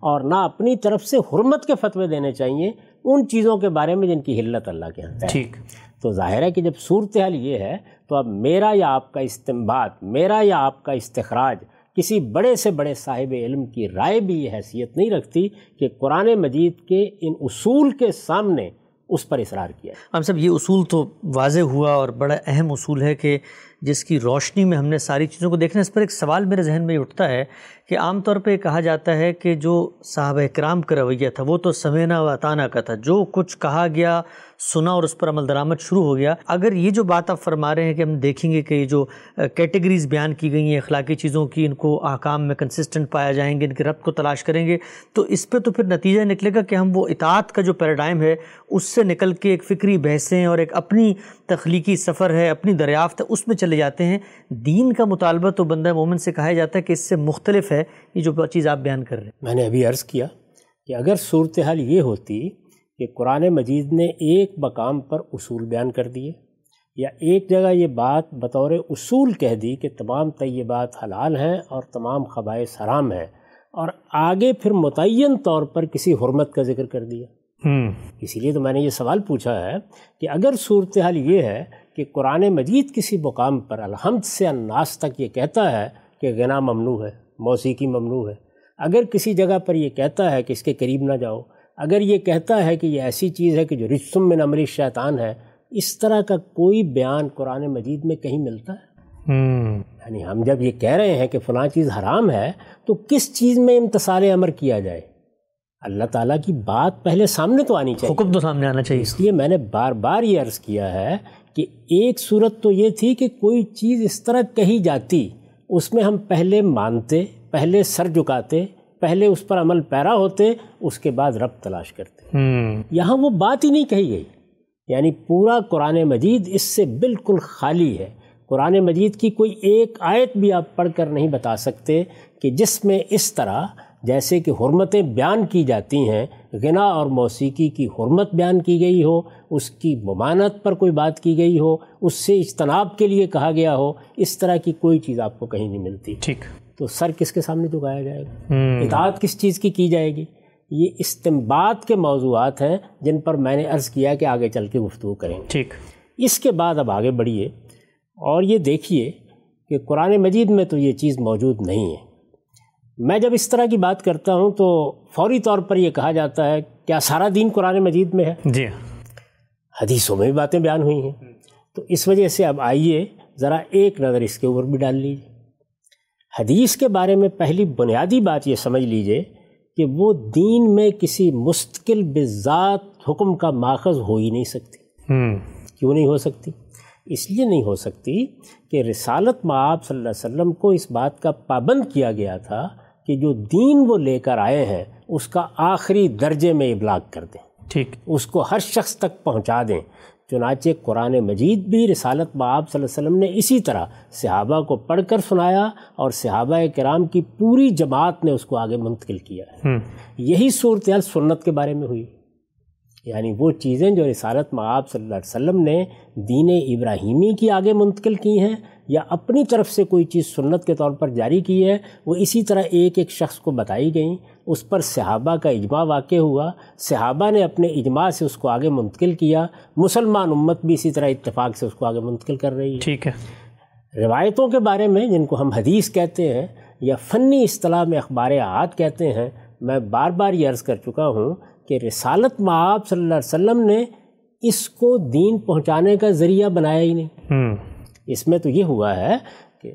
اور نہ اپنی طرف سے حرمت کے فتوے دینے چاہیے ان چیزوں کے بارے میں جن کی حلت اللہ کے یہاں ٹھیک۔ تو ظاہر ہے کہ جب صورتحال یہ ہے تو اب میرا یا آپ کا استمباد میرا یا آپ کا استخراج کسی بڑے سے بڑے صاحب علم کی رائے بھی یہ حیثیت نہیں رکھتی کہ قرآن مجید کے ان اصول کے سامنے اس پر اصرار کیا ہم سب، یہ اصول تو واضح ہوا اور بڑا اہم اصول ہے کہ جس کی روشنی میں ہم نے ساری چیزوں کو دیکھنا اس پر ایک سوال میرے ذہن میں اٹھتا ہے کہ عام طور پہ کہا جاتا ہے کہ جو صحابہ کرام کا رویہ تھا، وہ تو سمینا و اطانہ کا تھا۔ جو کچھ کہا گیا، سنا اور اس پر عمل درآمد شروع ہو گیا۔ اگر یہ جو بات آپ فرما رہے ہیں کہ ہم دیکھیں گے کہ یہ جو کیٹیگریز بیان کی گئی ہیں، اخلاقی چیزوں کی، ان کو احکام میں کنسسٹنٹ پایا جائیں گے، ان کے ربط کو تلاش کریں گے، تو اس پہ تو پھر نتیجہ نکلے گا کہ ہم وہ اطاعت کا جو پیراڈائم ہے، اس سے نکل کے ایک فکری بحثیں اور ایک اپنی تخلیقی سفر ہے، اپنی دریافت ہے، اس میں چلے جاتے ہیں۔ دین کا مطالبہ تو بندہ مومن سے کہا جاتا ہے کہ اس سے مختلف ہے یہ جو چیز آپ بیان کر رہے ہیں۔ میں نے ابھی عرض کیا کہ اگر صورتحال یہ ہوتی کہ قرآن مجید نے ایک مقام پر اصول بیان کر دیے یا ایک جگہ یہ بات بطور اصول کہہ دی کہ تمام طیبات حلال ہیں اور تمام خبائص حرام ہیں اور آگے پھر متعین طور پر کسی حرمت کا ذکر کر دیا۔ اسی لیے تو میں نے یہ سوال پوچھا ہے کہ اگر صورتحال یہ ہے کہ قرآن مجید کسی مقام پر الحمد سے الناس تک یہ کہتا ہے کہ غنا ممنوع ہے موسیقی ممنوع ہے۔ اگر کسی جگہ پر یہ کہتا ہے کہ اس کے قریب نہ جاؤ اگر یہ کہتا ہے کہ یہ ایسی چیز ہے کہ جو رسم میں نمری شیطان ہے اس طرح کا کوئی بیان قرآن مجید میں کہیں ملتا ہے؟ یعنی ہم جب یہ کہہ رہے ہیں کہ فلاں چیز حرام ہے تو کس چیز میں امتصال امر کیا جائے؟ اللہ تعالیٰ کی بات پہلے سامنے تو آنی چاہیے۔ حکم تو سامنے آنا چاہیے۔ اس لیے میں نے بار بار یہ عرض کیا ہے کہ ایک صورت تو یہ تھی کہ کوئی چیز اس طرح کہی جاتی اس میں ہم پہلے مانتے پہلے سر جھکاتے پہلے اس پر عمل پیرا ہوتے اس کے بعد رب تلاش کرتے۔ یہاں وہ بات ہی نہیں کہی گئی۔ یعنی پورا قرآن مجید اس سے بالکل خالی ہے۔ قرآن مجید کی کوئی ایک آیت بھی آپ پڑھ کر نہیں بتا سکتے کہ جس میں اس طرح جیسے کہ حرمتیں بیان کی جاتی ہیں غنا اور موسیقی کی حرمت بیان کی گئی ہو اس کی ممانت پر کوئی بات کی گئی ہو اس سے اجتناب کے لیے کہا گیا ہو اس طرح کی کوئی چیز آپ کو کہیں نہیں ملتی۔ ٹھیک۔ تو سر کس کے سامنے جھکایا جائے گا؟ اطاعت کس چیز کی کی جائے گی؟ یہ استمباد کے موضوعات ہیں جن پر میں نے عرض کیا کہ آگے چل کے گفتگو کریں گے۔ ٹھیک۔ اس کے بعد اب آگے بڑھیے اور یہ دیکھیے کہ قرآن مجید میں تو یہ چیز موجود نہیں ہے۔ میں جب اس طرح کی بات کرتا ہوں تو فوری طور پر یہ کہا جاتا ہے کیا سارا دین قرآن مجید میں ہے؟ جی۔ حدیثوں میں بھی باتیں بیان ہوئی ہیں۔ تو اس وجہ سے اب آئیے ذرا ایک نظر اس کے اوپر بھی ڈال لیجیے حدیث کے بارے میں پہلی بنیادی بات یہ سمجھ لیجیے کہ وہ دین میں کسی مستقل بذات حکم کا ماخذ ہو ہی نہیں سکتی۔ کیوں نہیں ہو سکتی؟ اس لیے نہیں ہو سکتی کہ رسالت معاب صلی اللہ علیہ وسلم کو اس بات کا پابند کیا گیا تھا کہ جو دین وہ لے کر آئے ہیں اس کا آخری درجے میں ابلاغ کر دیں۔ ٹھیک۔ اس کو ہر شخص تک پہنچا دیں۔ چنانچہ قرآن مجید بھی رسالت معاب صلی اللہ علیہ وسلم نے اسی طرح صحابہ کو پڑھ کر سنایا اور صحابہ کرام کی پوری جماعت نے اس کو آگے منتقل کیا ہے۔ یہی صورتحال سنت کے بارے میں ہوئی۔ یعنی وہ چیزیں جو رسالت معاب صلی اللہ علیہ وسلم نے دین ابراہیمی کی آگے منتقل کی ہیں یا اپنی طرف سے کوئی چیز سنت کے طور پر جاری کی ہے وہ اسی طرح ایک ایک شخص کو بتائی گئیں۔ اس پر صحابہ کا اجماع واقع ہوا۔ صحابہ نے اپنے اجماع سے اس کو آگے منتقل کیا۔ مسلمان امت بھی اسی طرح اتفاق سے اس کو آگے منتقل کر رہی ہے۔ ٹھیک ہے۔ روایتوں کے بارے میں جن کو ہم حدیث کہتے ہیں یا فنی اصطلاح میں اخبار احاد کہتے ہیں میں بار بار یہ عرض کر چکا ہوں کہ رسالت معاب صلی اللہ علیہ وسلم نے اس کو دین پہنچانے کا ذریعہ بنایا ہی نہیں۔ اس میں تو یہ ہوا ہے کہ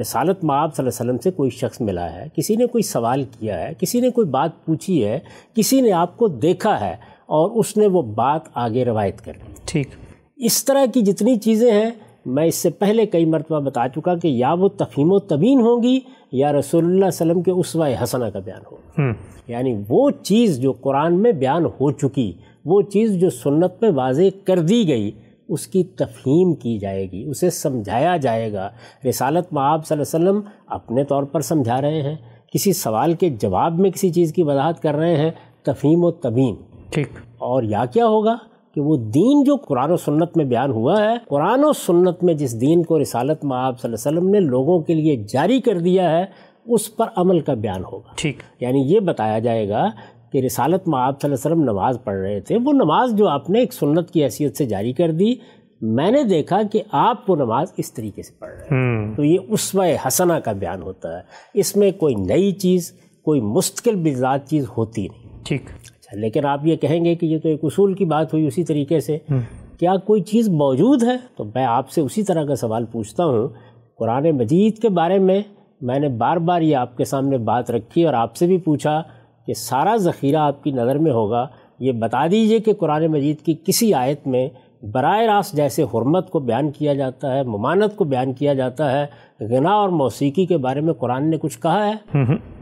رسالت معاب صلی اللہ علیہ وسلم سے کوئی شخص ملا ہے کسی نے کوئی سوال کیا ہے کسی نے کوئی بات پوچھی ہے کسی نے آپ کو دیکھا ہے اور اس نے وہ بات آگے روایت کر لی ٹھیک۔ اس طرح کی جتنی چیزیں ہیں میں اس سے پہلے کئی مرتبہ بتا چکا کہ یا وہ تفہیم و تبین ہوں گی یا رسول اللہ علیہ وسلم کے اسوہ حسنہ کا بیان ہوگا یعنی وہ چیز جو قرآن میں بیان ہو چکی وہ چیز جو سنت میں واضح کر دی گئی اس کی تفہیم کی جائے گی اسے سمجھایا جائے گا۔ رسالت معاب صلی اللہ علیہ وسلم اپنے طور پر سمجھا رہے ہیں۔ کسی سوال کے جواب میں کسی چیز کی وضاحت کر رہے ہیں۔ تفہیم و تبین ٹھیک۔ اور یا کیا ہوگا؟ کہ وہ دین جو قرآن و سنت میں بیان ہوا ہے قرآن و سنت میں جس دین کو رسالت معاب صلی اللہ علیہ وسلم نے لوگوں کے لیے جاری کر دیا ہے اس پر عمل کا بیان ہوگا۔ ٹھیک۔ یعنی یہ بتایا جائے گا کہ رسالت معاب صلی اللہ علیہ وسلم نماز پڑھ رہے تھے وہ نماز جو آپ نے ایک سنت کی حیثیت سے جاری کر دی میں نے دیکھا کہ آپ وہ نماز اس طریقے سے پڑھ رہے ہیں۔ تو یہ اسوہ حسنہ کا بیان ہوتا ہے۔ اس میں کوئی نئی چیز کوئی مستقل بذات چیز ہوتی نہیں۔ ٹھیک۔ اچھا لیکن آپ یہ کہیں گے کہ یہ تو ایک اصول کی بات ہوئی اسی طریقے سے۔ کیا کوئی چیز موجود ہے؟ تو میں آپ سے اسی طرح کا سوال پوچھتا ہوں۔ قرآن مجید کے بارے میں میں نے بار بار یہ آپ کے سامنے بات رکھی اور آپ سے بھی پوچھا کہ سارا ذخیرہ آپ کی نظر میں ہوگا۔ یہ بتا دیجیے کہ قرآن مجید کی کسی آیت میں براہ راست جیسے حرمت کو بیان کیا جاتا ہے ممانت کو بیان کیا جاتا ہے غنا اور موسیقی کے بارے میں قرآن نے کچھ کہا ہے؟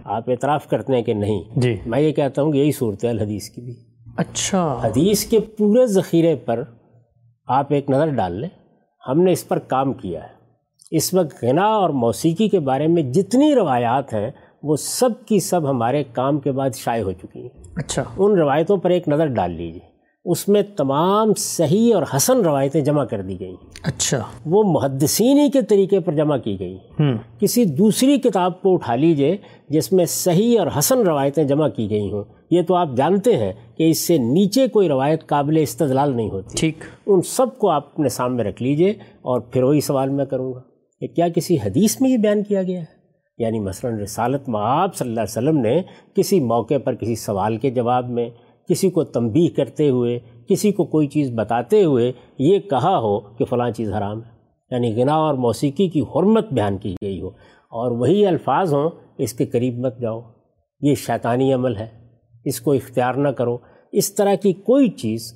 آپ اعتراف کرتے ہیں کہ نہیں جی۔ میں یہ کہتا ہوں کہ یہی صورت ہے حدیث کی بھی۔ اچھا۔ حدیث کے پورے ذخیرے پر آپ ایک نظر ڈال لیں۔ ہم نے اس پر کام کیا ہے۔ اس وقت غنا اور موسیقی کے بارے میں جتنی روایات ہیں وہ سب کی سب ہمارے کام کے بعد شائع ہو چکی ہیں۔ اچھا۔ ان روایتوں پر ایک نظر ڈال لیجیے اس میں تمام صحیح اور حسن روایتیں جمع کر دی گئیں۔ اچھا۔ وہ محدثینی کے طریقے پر جمع کی گئی کسی دوسری کتاب کو اٹھا لیجیے جس میں صحیح اور حسن روایتیں جمع کی گئی ہوں۔ یہ تو آپ جانتے ہیں کہ اس سے نیچے کوئی روایت قابل استدلال نہیں ہوتی۔ ٹھیک۔ ان سب کو آپ اپنے سامنے رکھ لیجیے اور پھر وہی سوال میں کروں گا کہ کیا کسی حدیث میں یہ بیان کیا گیا ہے؟ یعنی مثلا رسالت معاب صلی اللہ علیہ وسلم نے کسی موقع پر کسی سوال کے جواب میں کسی کو تنبیہ کرتے ہوئے کسی کو کوئی چیز بتاتے ہوئے یہ کہا ہو کہ فلاں چیز حرام ہے۔ یعنی غنا اور موسیقی کی حرمت بیان کی گئی ہو۔ اور وہی الفاظ ہوں اس کے قریب مت جاؤ۔ یہ شیطانی عمل ہے۔ اس کو اختیار نہ کرو۔ اس طرح کی کوئی چیز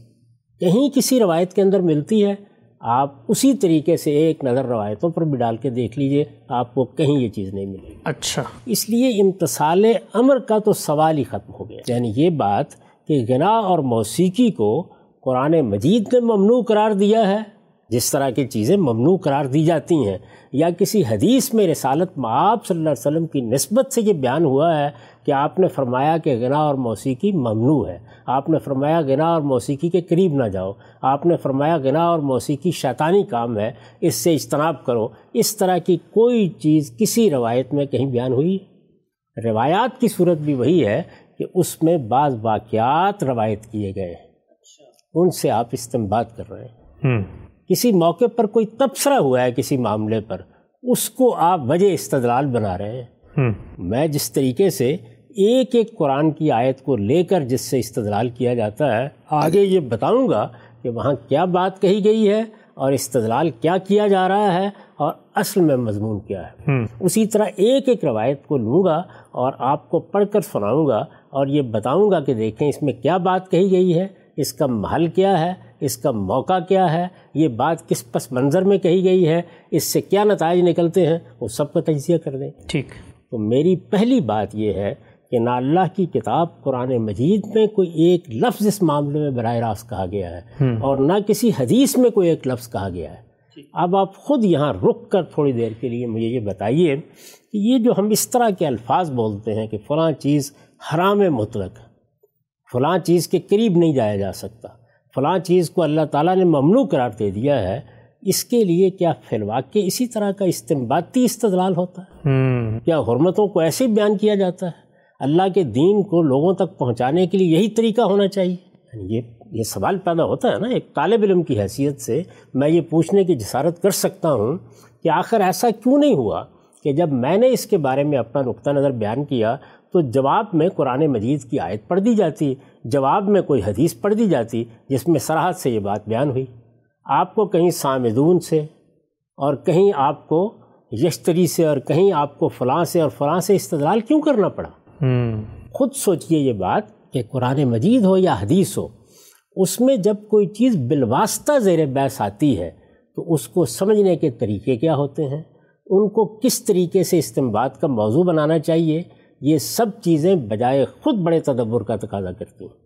کہیں کسی روایت کے اندر ملتی ہے آپ اسی طریقے سے ایک نظر روایتوں پر بھی ڈال کے دیکھ لیجیے آپ کو کہیں یہ چیز نہیں ملے گی۔ اچھا۔ اس لیے امتصال امر کا تو سوال ہی ختم ہو گیا۔ یعنی یہ بات کہ غنا اور موسیقی کو قرآن مجید نے ممنوع قرار دیا ہے، جس طرح کی چیزیں ممنوع قرار دی جاتی ہیں، یا کسی حدیث میں رسالت معاب صلی اللہ علیہ وسلم کی نسبت سے یہ بیان ہوا ہے کہ آپ نے فرمایا کہ غنا اور موسیقی ممنوع ہے۔ آپ نے فرمایا غنا اور موسیقی کے قریب نہ جاؤ۔ آپ نے فرمایا غنا اور موسیقی شیطانی کام ہے، اس سے اجتناب کرو۔ اس طرح کی کوئی چیز کسی روایت میں کہیں بیان ہوئی؟ روایات کی صورت بھی وہی ہے کہ اس میں بعض واقعات روایت کیے گئے ہیں۔ ان سے آپ استعمال کر رہے ہیں۔ کسی موقع پر کوئی تبصرہ ہوا ہے کسی معاملے پر اس کو آپ وجہ استدلال بنا رہے ہیں۔ میں جس طریقے سے ایک ایک قرآن کی آیت کو لے کر جس سے استدلال کیا جاتا ہے آگے یہ بتاؤں گا کہ وہاں کیا بات کہی گئی ہے اور استدلال کیا کیا جا رہا ہے اور اصل میں مضمون کیا ہے۔ اسی طرح ایک ایک روایت کو لوں گا اور آپ کو پڑھ کر سناؤں گا اور یہ بتاؤں گا کہ دیکھیں اس میں کیا بات کہی گئی ہے اس کا محل کیا ہے اس کا موقع کیا ہے یہ بات کس پس منظر میں کہی گئی ہے اس سے کیا نتائج نکلتے ہیں وہ سب کا تجزیہ کر دیں۔ ٹھیک۔ تو میری پہلی بات یہ ہے کہ نہ اللہ کی کتاب قرآن مجید میں کوئی ایک لفظ اس معاملے میں براہ راست کہا گیا ہے اور نہ کسی حدیث میں کوئی ایک لفظ کہا گیا ہے۔ اب آپ خود یہاں رک کر تھوڑی دیر کے لیے مجھے یہ بتائیے کہ یہ جو ہم اس طرح کے الفاظ بولتے ہیں کہ فلاں چیز حرام مطلق فلاں چیز کے قریب نہیں جایا جا سکتا فلاں چیز کو اللہ تعالیٰ نے ممنوع قرار دے دیا ہے اس کے لیے کیا فی الواقع اسی طرح کا استمباتی استدلال ہوتا ہے؟ کیا حرمتوں کو ایسے بیان کیا جاتا ہے؟ اللہ کے دین کو لوگوں تک پہنچانے کے لیے یہی طریقہ ہونا چاہیے؟ یعنی یہ یہ سوال پیدا ہوتا ہے نا ایک طالب علم کی حیثیت سے میں یہ پوچھنے کی جسارت کر سکتا ہوں کہ آخر ایسا کیوں نہیں ہوا کہ جب میں نے اس کے بارے میں اپنا نقطہ نظر بیان کیا تو جواب میں قرآن مجید کی آیت پڑھ دی جاتی جواب میں کوئی حدیث پڑھ دی جاتی جس میں سراحت سے یہ بات بیان ہوئی۔ آپ کو کہیں سامدون سے اور کہیں آپ کو یشتری سے اور کہیں آپ کو فلاں سے اور فلاں سے استدلال کیوں کرنا پڑا؟ خود سوچئے یہ بات کہ قرآن مجید ہو یا حدیث ہو اس میں جب کوئی چیز بالواسطہ زیر بیس آتی ہے، تو اس کو سمجھنے کے طریقے کیا ہوتے ہیں؟ ان کو کس طریقے سے استعمال کا موضوع بنانا چاہیے؟ یہ سب چیزیں بجائے خود بڑے تدبر کا تقاضا کرتی ہیں۔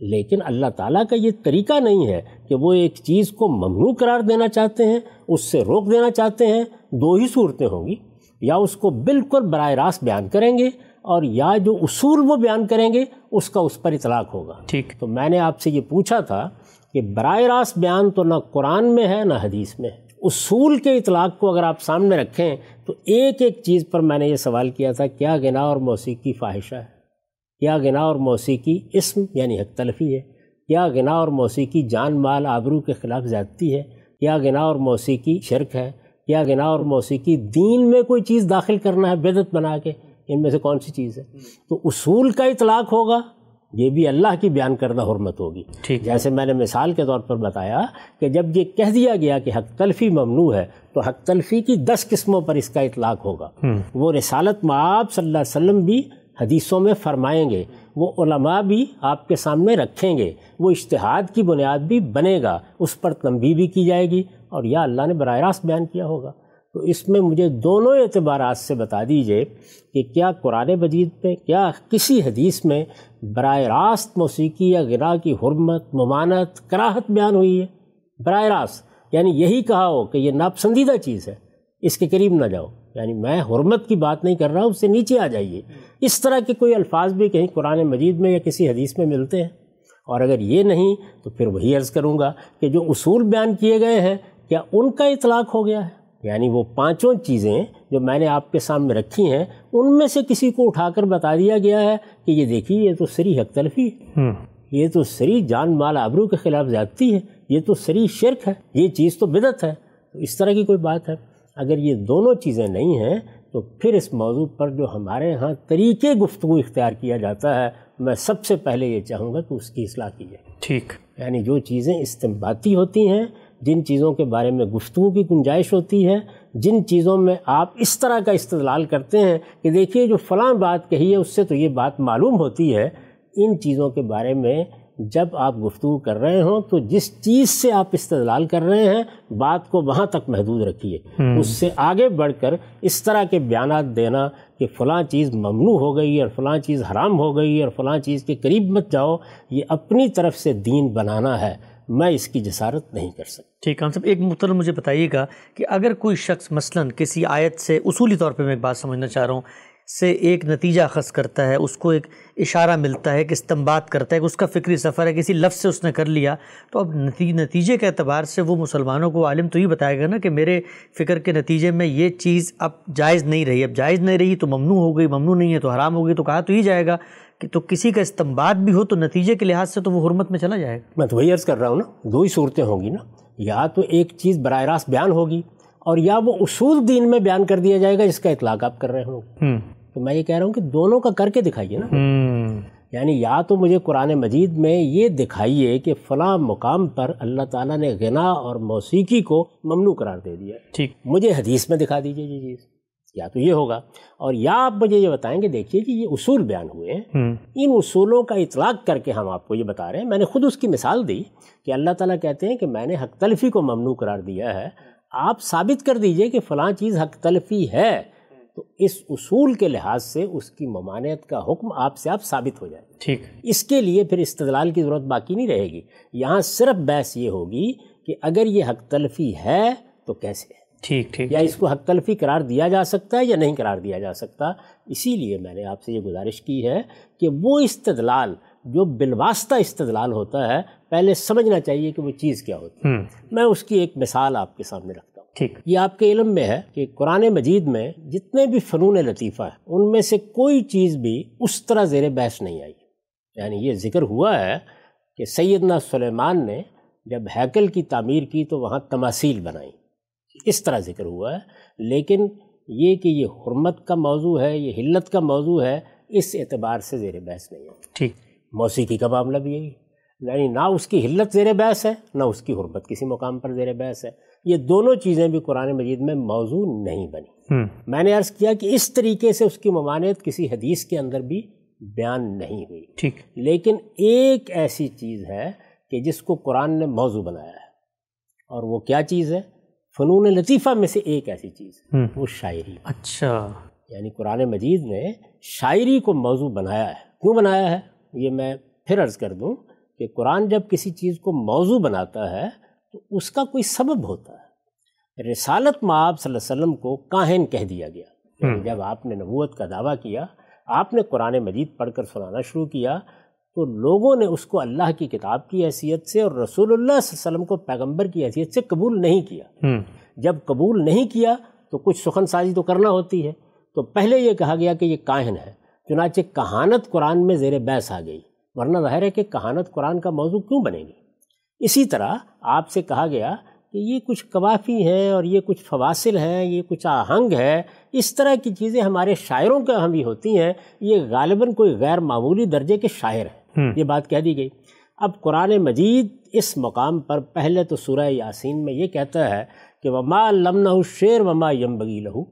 لیکن اللہ تعالیٰ کا یہ طریقہ نہیں ہے کہ وہ ایک چیز کو ممنوع قرار دینا چاہتے ہیں، اس سے روک دینا چاہتے ہیں، دو ہی صورتیں ہوں گی، یا اس کو بالکل براہ راست بیان کریں گے اور یا جو اصول وہ بیان کریں گے اس کا اس پر اطلاق ہوگا۔ ٹھیک۔ تو میں نے آپ سے یہ پوچھا تھا کہ براہ راست بیان تو نہ قرآن میں ہے نہ حدیث میں۔ ہے اصول کے اطلاق کو اگر آپ سامنے رکھیں تو ایک ایک چیز پر میں نے یہ سوال کیا تھا کیا گنا اور موسیقی فاحشہ ہے؟ کیا گنا اور موسیقی اسم یعنی حق تلفی ہے؟ کیا گنا اور موسیقی جان مال آبرو کے خلاف زیادتی ہے؟ کیا گنا اور موسیقی شرک ہے؟ کیا گنا اور موسیقی دین میں کوئی چیز داخل کرنا ہے بدت بنا کے؟ ان میں سے کون سی چیز ہے؟ تو اصول کا اطلاق ہوگا یہ بھی اللہ کی بیان کردہ حرمت ہوگی۔ جیسے میں نے مثال کے طور پر بتایا کہ جب یہ کہہ دیا گیا کہ حق تلفی ممنوع ہے تو حق تلفی کی دس قسموں پر اس کا اطلاق ہوگا۔ وہ رسالت معاب صلی اللہ علیہ وسلم بھی حدیثوں میں فرمائیں گے وہ علماء بھی آپ کے سامنے رکھیں گے وہ اشتہاد کی بنیاد بھی بنے گا اس پر تنبی بھی کی جائے گی اور یا اللہ نے براہ راست بیان کیا ہوگا۔ تو اس میں مجھے دونوں اعتبارات سے بتا دیجیے کہ کیا قرآن مجید پہ کیا کسی حدیث میں براہ راست موسیقی یا غنا کی حرمت ممانت کراہت بیان ہوئی ہے؟ براہ راست یعنی یہی کہا ہو کہ یہ ناپسندیدہ چیز ہے، اس کے قریب نہ جاؤ۔ یعنی میں حرمت کی بات نہیں کر رہا ہوں، اس سے نیچے آ جائیے۔ اس طرح کے کوئی الفاظ بھی کہیں قرآن مجید میں یا کسی حدیث میں ملتے ہیں؟ اور اگر یہ نہیں، تو پھر وہی عرض کروں گا کہ جو اصول بیان کیے گئے ہیں، کیا ان کا اطلاق ہو گیا ہے؟ یعنی وہ پانچوں چیزیں جو میں نے آپ کے سامنے رکھی ہیں ان میں سے کسی کو اٹھا کر بتا دیا گیا ہے کہ یہ دیکھیے یہ تو سری حق تلفی ہے۔ یہ تو سری جان مال آبرو کے خلاف زیادتی ہے۔ یہ تو سری شرک ہے۔ یہ چیز تو بدت ہے۔ اس طرح کی کوئی بات ہے؟ اگر یہ دونوں چیزیں نہیں ہیں تو پھر اس موضوع پر جو ہمارے ہاں طریقے گفتگو اختیار کیا جاتا ہے میں سب سے پہلے یہ چاہوں گا کہ اس کی اصلاح کی جائے ٹھیک۔ یعنی جو چیزیں استمباتی ہوتی ہیں جن چیزوں کے بارے میں گفتگو کی گنجائش ہوتی ہے جن چیزوں میں آپ اس طرح کا استدلال کرتے ہیں کہ دیکھیے جو فلاں بات کہی ہے اس سے تو یہ بات معلوم ہوتی ہے۔ ان چیزوں کے بارے میں جب آپ گفتگو کر رہے ہوں تو جس چیز سے آپ استدلال کر رہے ہیں بات کو وہاں تک محدود رکھیے۔ اس سے آگے بڑھ کر اس طرح کے بیانات دینا کہ فلاں چیز ممنوع ہو گئی اور فلاں چیز حرام ہو گئی اور فلاں چیز کے قریب مت جاؤ یہ اپنی طرف سے دین بنانا ہے۔ میں اس کی جسارت نہیں کر سکتا۔ ٹھیک ہے صاحب ایک محترم مجھے بتائیے گا کہ اگر کوئی شخص مثلا کسی آیت سے اصولی طور پہ میں ایک بات سمجھنا چاہ رہا ہوں، سے ایک نتیجہ اخذ کرتا ہے، اس کو ایک اشارہ ملتا ہے کہ استمباد کرتا ہے کہ اس کا فکری سفر ہے، کسی لفظ سے اس نے کر لیا، تو اب نتیجے کے اعتبار سے وہ مسلمانوں کو عالم تو یہ بتائے گا نا کہ میرے فکر کے نتیجے میں یہ چیز اب جائز نہیں رہی، اب جائز نہیں رہی تو ممنوع ہو گئی، ممنوع نہیں ہے تو حرام ہو گئی تو کہا تو ہی جائے گا۔ کہ تو کسی کا استمباد بھی ہو تو نتیجے کے لحاظ سے تو وہ حرمت میں چلا جائے۔ گا میں تو وہی عرض کر رہا ہوں نا دو ہی صورتیں ہوں گی نا۔ یا تو ایک چیز براہ راست بیان ہوگی اور یا وہ اصول دین میں بیان کر دیا جائے گا جس کا اطلاق آپ کر رہے ہوں۔ تو میں یہ کہہ رہا ہوں کہ دونوں کا کر کے دکھائیے نا۔ یعنی یا تو مجھے قرآن مجید میں یہ دکھائیے کہ فلاں مقام پر اللہ تعالیٰ نے غنا اور موسیقی کو ممنوع قرار دے دیا۔ ٹھیک۔ مجھے حدیث میں دکھا دیجیے یہ چیز۔ یا تو یہ ہوگا۔ اور یا آپ مجھے یہ بتائیں کہ دیکھیے کہ یہ اصول بیان ہوئے ہیں۔ ان اصولوں کا اطلاق کر کے ہم آپ کو یہ بتا رہے ہیں۔ میں نے خود اس کی مثال دی کہ اللہ تعالیٰ کہتے ہیں کہ میں نے حق تلفی کو ممنوع قرار دیا ہے۔ آپ ثابت کر دیجیے کہ فلاں چیز حق تلفی ہے۔ تو اس اصول کے لحاظ سے اس کی ممانعت کا حکم آپ سے آپ ثابت ہو جائے۔ ٹھیک۔ اس کے لیے پھر استدلال کی ضرورت باقی نہیں رہے گی۔ یہاں صرف بحث یہ ہوگی کہ اگر یہ حق تلفی ہے تو کیسے ہے؟ ٹھیک ٹھیک یا اس کو حق تلفی قرار دیا جا سکتا ہے یا نہیں قرار دیا جا سکتا؟ اسی لیے میں نے آپ سے یہ گزارش کی ہے کہ وہ استدلال جو بالواسطہ استدلال ہوتا ہے پہلے سمجھنا چاہیے کہ وہ چیز کیا ہوتی ہے۔ میں اس کی ایک مثال آپ کے سامنے رکھتا ہوں۔ ٹھیک۔ یہ آپ کے علم میں ہے کہ قرآن مجید میں جتنے بھی فنون لطیفہ ہیں ان میں سے کوئی چیز بھی اس طرح زیر بحث نہیں آئی۔ یعنی یہ ذکر ہوا ہے کہ سیدنا سلیمان نے جب ہیکل کی تعمیر کی تو وہاں تماثیل بنائی۔ اس طرح ذکر ہوا ہے۔ لیکن یہ کہ یہ حرمت کا موضوع ہے یہ حلت کا موضوع ہے اس اعتبار سے زیر بحث نہیں ہے۔ ٹھیک۔ موسیقی کا معاملہ بھی یہی۔ یعنی نہ اس کی حلت زیر بحث ہے نہ اس کی حرمت کسی مقام پر زیر بحث ہے۔ یہ دونوں چیزیں بھی قرآن مجید میں موضوع نہیں بنی۔ میں نے عرض کیا کہ اس طریقے سے اس کی ممانعت کسی حدیث کے اندر بھی بیان نہیں ہوئی۔ ٹھیک۔ لیکن ایک ایسی چیز ہے کہ جس کو قرآن نے موضوع بنایا ہے۔ اور وہ کیا چیز ہے؟ فنون لطیفہ میں سے ایک ایسی چیز وہ شاعری۔ اچھا۔ یعنی قرآن مجید نے شاعری کو موضوع بنایا ہے۔ کیوں بنایا ہے؟ یہ میں پھر عرض کر دوں کہ قرآن جب کسی چیز کو موضوع بناتا ہے تو اس کا کوئی سبب ہوتا ہے۔ رسالت معاب صلی اللہ علیہ وسلم کو کاہن کہہ دیا گیا۔ یعنی جب آپ نے نبوت کا دعویٰ کیا آپ نے قرآن مجید پڑھ کر سنانا شروع کیا تو لوگوں نے اس کو اللہ کی کتاب کی حیثیت سے اور رسول اللہ صلی اللہ علیہ وسلم کو پیغمبر کی حیثیت سے قبول نہیں کیا۔ جب قبول نہیں کیا تو کچھ سخن سازی تو کرنا ہوتی ہے۔ تو پہلے یہ کہا گیا کہ یہ کاہن ہے۔ چنانچہ کہانت قرآن میں زیر بحث آ گئی۔ ورنہ ظاہر ہے کہ کہانت قرآن کا موضوع کیوں بنے گی؟ اسی طرح آپ سے کہا گیا کہ یہ کچھ قوافی ہیں اور یہ کچھ فواصل ہیں یہ کچھ آہنگ ہے۔ اس طرح کی چیزیں ہمارے شاعروں کے ہم بھی ہوتی ہیں۔ یہ غالباً کوئی غیر معمولی درجے کے شاعر ہیں۔ یہ بات کہہ دی گئی۔ اب قرآن مجید اس مقام پر پہلے تو سورہ یاسین میں یہ کہتا ہے کہ وما لمنہ شیر وما یم بگی لہو